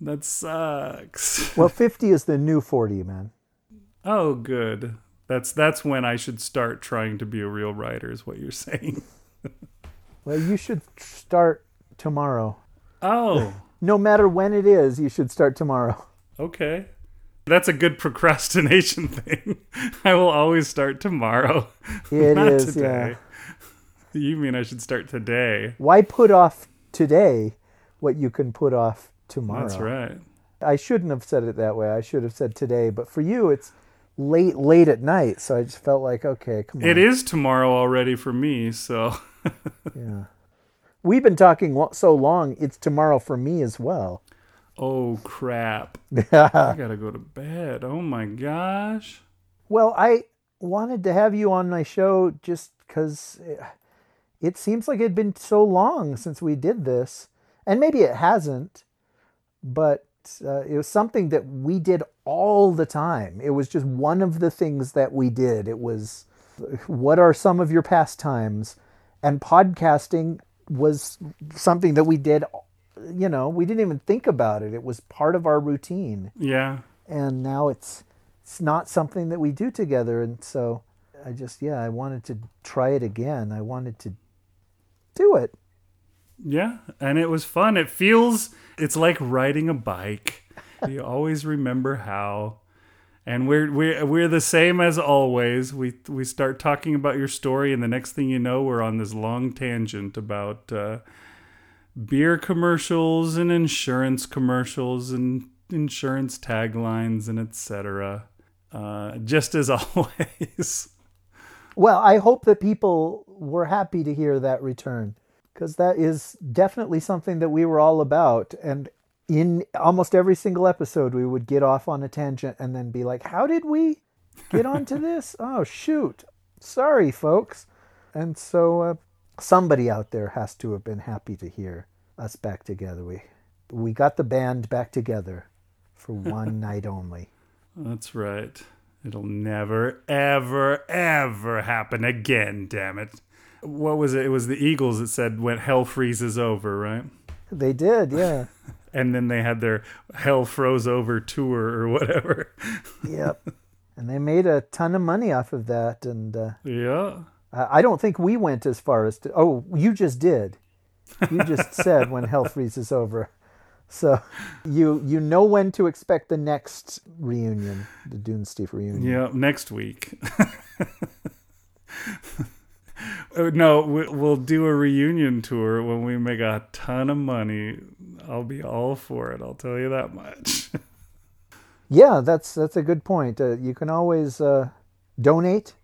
that sucks. Well, 50 is the new 40, man. Oh, good. That's that's when I should start trying to be a real writer, is what you're saying. well, you should start tomorrow. Oh. no matter when it is, you should start tomorrow. Okay. That's a good procrastination thing. I will always start tomorrow. It is, today. yeah. You mean I should start today? Why put off today what you can put off tomorrow? That's right. I shouldn't have said it that way. I should have said today, but for you it's late late at night, so I just felt like, okay, come on. It is tomorrow already for me, so Yeah we've been talking so long. It's tomorrow for me as well. Oh crap! I gotta go to bed. Oh my gosh. Well, I wanted to have you on my show just because it seems like it had been so long since we did this. And maybe it hasn't, but uh, it was something that we did all the time. It was just one of the things that we did. It was what are some of your pastimes? And podcasting was something that we did, you know, we didn't even think about it. It was part of our routine. Yeah. And now it's it's not something that we do together and so I just yeah, I wanted to try it again. I wanted to do it. Yeah, and it was fun. It feels it's like riding a bike. you always remember how. And we're we're we're the same as always. We we start talking about your story, and the next thing you know, we're on this long tangent about uh, beer commercials and insurance commercials and insurance taglines and etc. Uh, just as always. Well, I hope that people were happy to hear that return because that is definitely something that we were all about. And in almost every single episode, we would get off on a tangent and then be like, How did we get onto this? Oh, shoot. Sorry, folks. And so uh, somebody out there has to have been happy to hear us back together. We, we got the band back together for one night only. That's right. It'll never, ever, ever happen again, damn it. What was it? It was the Eagles that said when hell freezes over, right? They did, yeah. and then they had their hell froze over tour or whatever. yep. And they made a ton of money off of that. And uh, yeah. I don't think we went as far as to. Oh, you just did. You just said when hell freezes over. So you you know when to expect the next reunion, the Dunesteef reunion. Yeah, next week. No, we'll do a reunion tour when we make a ton of money. I'll be all for it. I'll tell you that much. yeah, that's that's a good point. Uh, you can always uh, donate.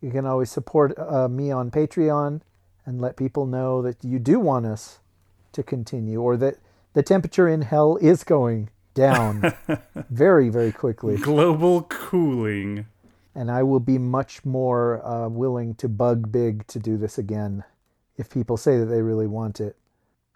You can always support uh, me on Patreon and let people know that you do want us to continue, or that the temperature in hell is going down very, very quickly. Global cooling and I will be much more uh, willing to bug big to do this again if people say that they really want it.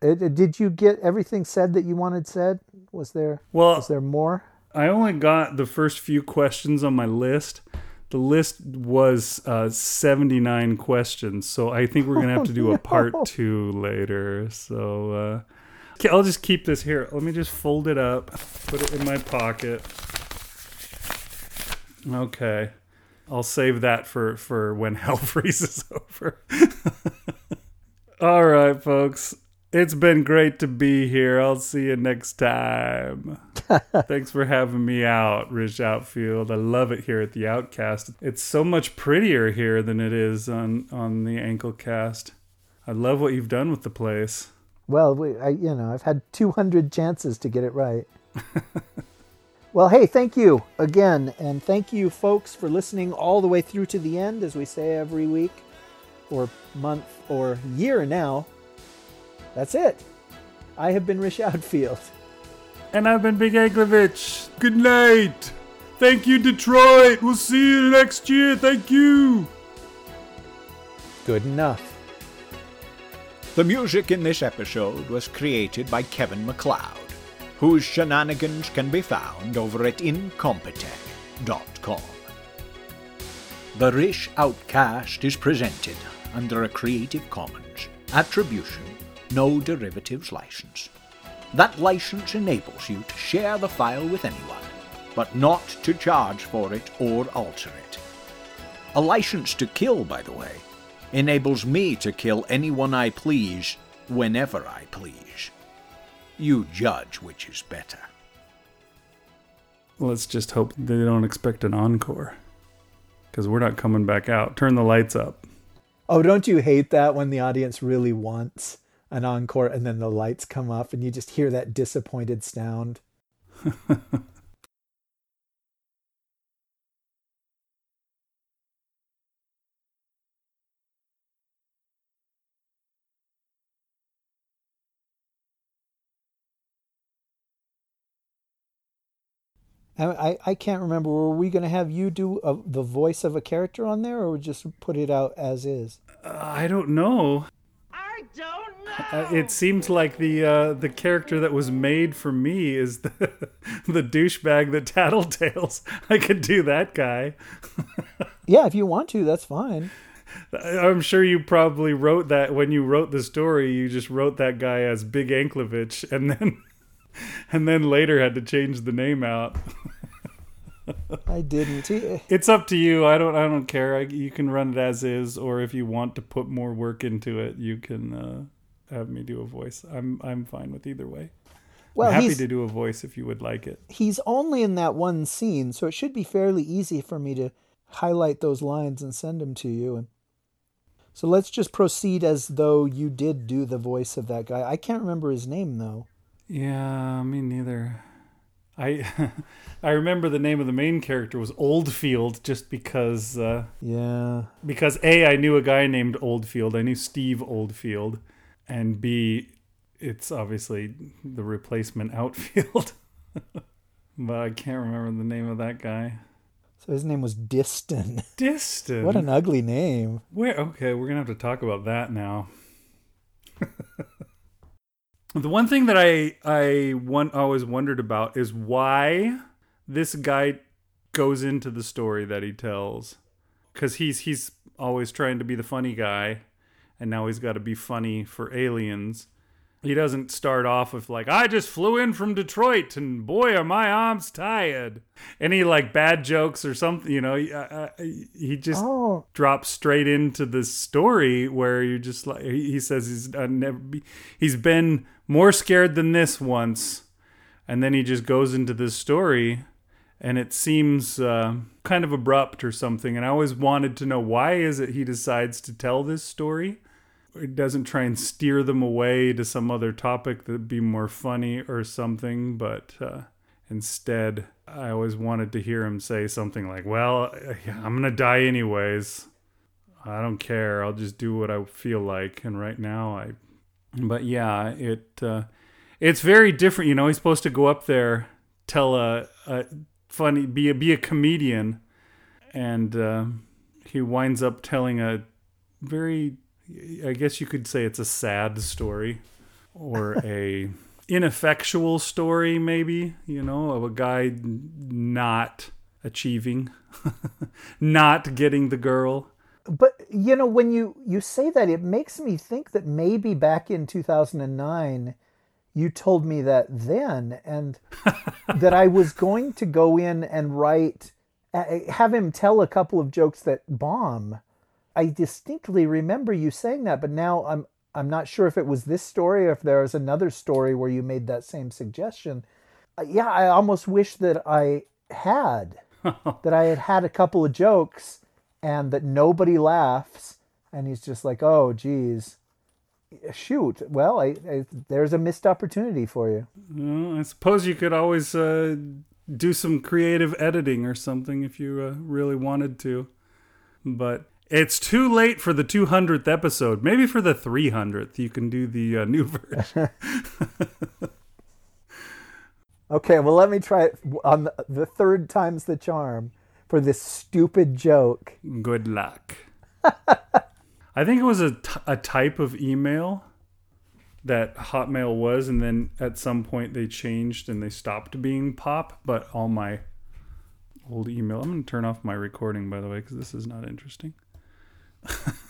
it. it. Did you get everything said that you wanted said? Was there well? Was there more? I only got the first few questions on my list. The list was uh, 79 questions, so I think we're gonna have to do a part two later. So uh, I'll just keep this here. Let me just fold it up, put it in my pocket. Okay. I'll save that for for when hell freezes over. All right, folks. It's been great to be here. I'll see you next time. Thanks for having me out, Rish Outfield. I love it here at the Outcast. It's so much prettier here than it is on on the Ankle Cast. I love what you've done with the place. Well, we, I, you know, I've had 200 chances to get it right. Well, hey, thank you again. And thank you, folks, for listening all the way through to the end, as we say every week, or month, or year now. That's it. I have been Rish Outfield. And I've been Big Anklevich. Good night. Thank you, Detroit. We'll see you next year. Thank you. Good enough. The music in this episode was created by Kevin MacLeod whose shenanigans can be found over at incompetech.com. The Rish Outcast is presented under a Creative Commons Attribution No Derivatives license. That license enables you to share the file with anyone, but not to charge for it or alter it. A license to kill, by the way, enables me to kill anyone I please whenever I please. You judge which is better. Let's just hope they don't expect an encore. Because we're not coming back out. Turn the lights up. Oh, don't you hate that when the audience really wants an encore and then the lights come up and you just hear that disappointed sound? I, I, I can't remember. Were we going to have you do a, the voice of a character on there, or just put it out as is? Uh, I don't know. I don't know. Uh, it seems like the uh, the character that was made for me is the the douchebag that tattletales. I could do that guy. Yeah, if you want to, that's fine. I'm sure you probably wrote that when you wrote the story. You just wrote that guy as Big Anklevich, and then and then later had to change the name out. I didn't. He- It's up to you. I don't. I don't care. I, you can run it as is, or if you want to put more work into it, you can uh, have me do a voice. I'm I'm fine with either way. Well, I'm happy to do a voice if you would like it. he's only in that one scene, so it should be fairly easy for me to highlight those lines and send them to you. And so let's just proceed as though you did do the voice of that guy. I can't remember his name though. Yeah, me neither. I I remember the name of the main character was Oldfield just because uh, Yeah. because a I knew a guy named Oldfield. I knew Steve Oldfield, and b it's obviously the replacement outfield. but I can't remember the name of that guy. So his name was Diston. Distant. what an ugly name. Where? Okay, we're gonna have to talk about that now. The one thing that I I one always wondered about is why this guy goes into the story that he tells, because he's he's always trying to be the funny guy, and now he's got to be funny for aliens. He doesn't start off with like I just flew in from Detroit and boy are my arms tired. Any like bad jokes or something, you know. He, uh, he just Oh, drops straight into the story where you just like he he says he's uh, never be, he's been more scared than this once, and then he just goes into this story, and it seems uh, kind of abrupt or something. And I always wanted to know why is it he decides to tell this story. It doesn't try and steer them away to some other topic that'd be more funny or something, but uh, instead, I always wanted to hear him say something like, "Well, I'm gonna die anyways. I don't care. I'll just do what I feel like." And right now, I. But yeah, it uh, it's very different. You know, he's supposed to go up there, tell a, a funny, be a be a comedian, and uh, he winds up telling a very, I guess you could say it's a sad story, or a ineffectual story, maybe. You know, of a guy not achieving, not getting the girl. But you know when you you say that, it makes me think that maybe back in 2009, you told me that then, and that I was going to go in and write, have him tell a couple of jokes that bomb. I distinctly remember you saying that, but now I'm I'm not sure if it was this story or if there was another story where you made that same suggestion. Uh, Yeah, I almost wish that I had that I had had a couple of jokes and that nobody laughs and he's just like, "Oh, geez, shoot." Well, I, I there's a missed opportunity for you. Well, I suppose you could always uh, do some creative editing or something if you uh, really wanted to. But it's too late for the 200th episode. Maybe for the 300th, you can do the uh, new version. Okay, well, let me try it on the, the third time's the charm for this stupid joke. Good luck. I think it was a, t- a type of email that Hotmail was, and then at some point they changed and they stopped being pop. But all my old email, I'm going to turn off my recording, by the way, because this is not interesting.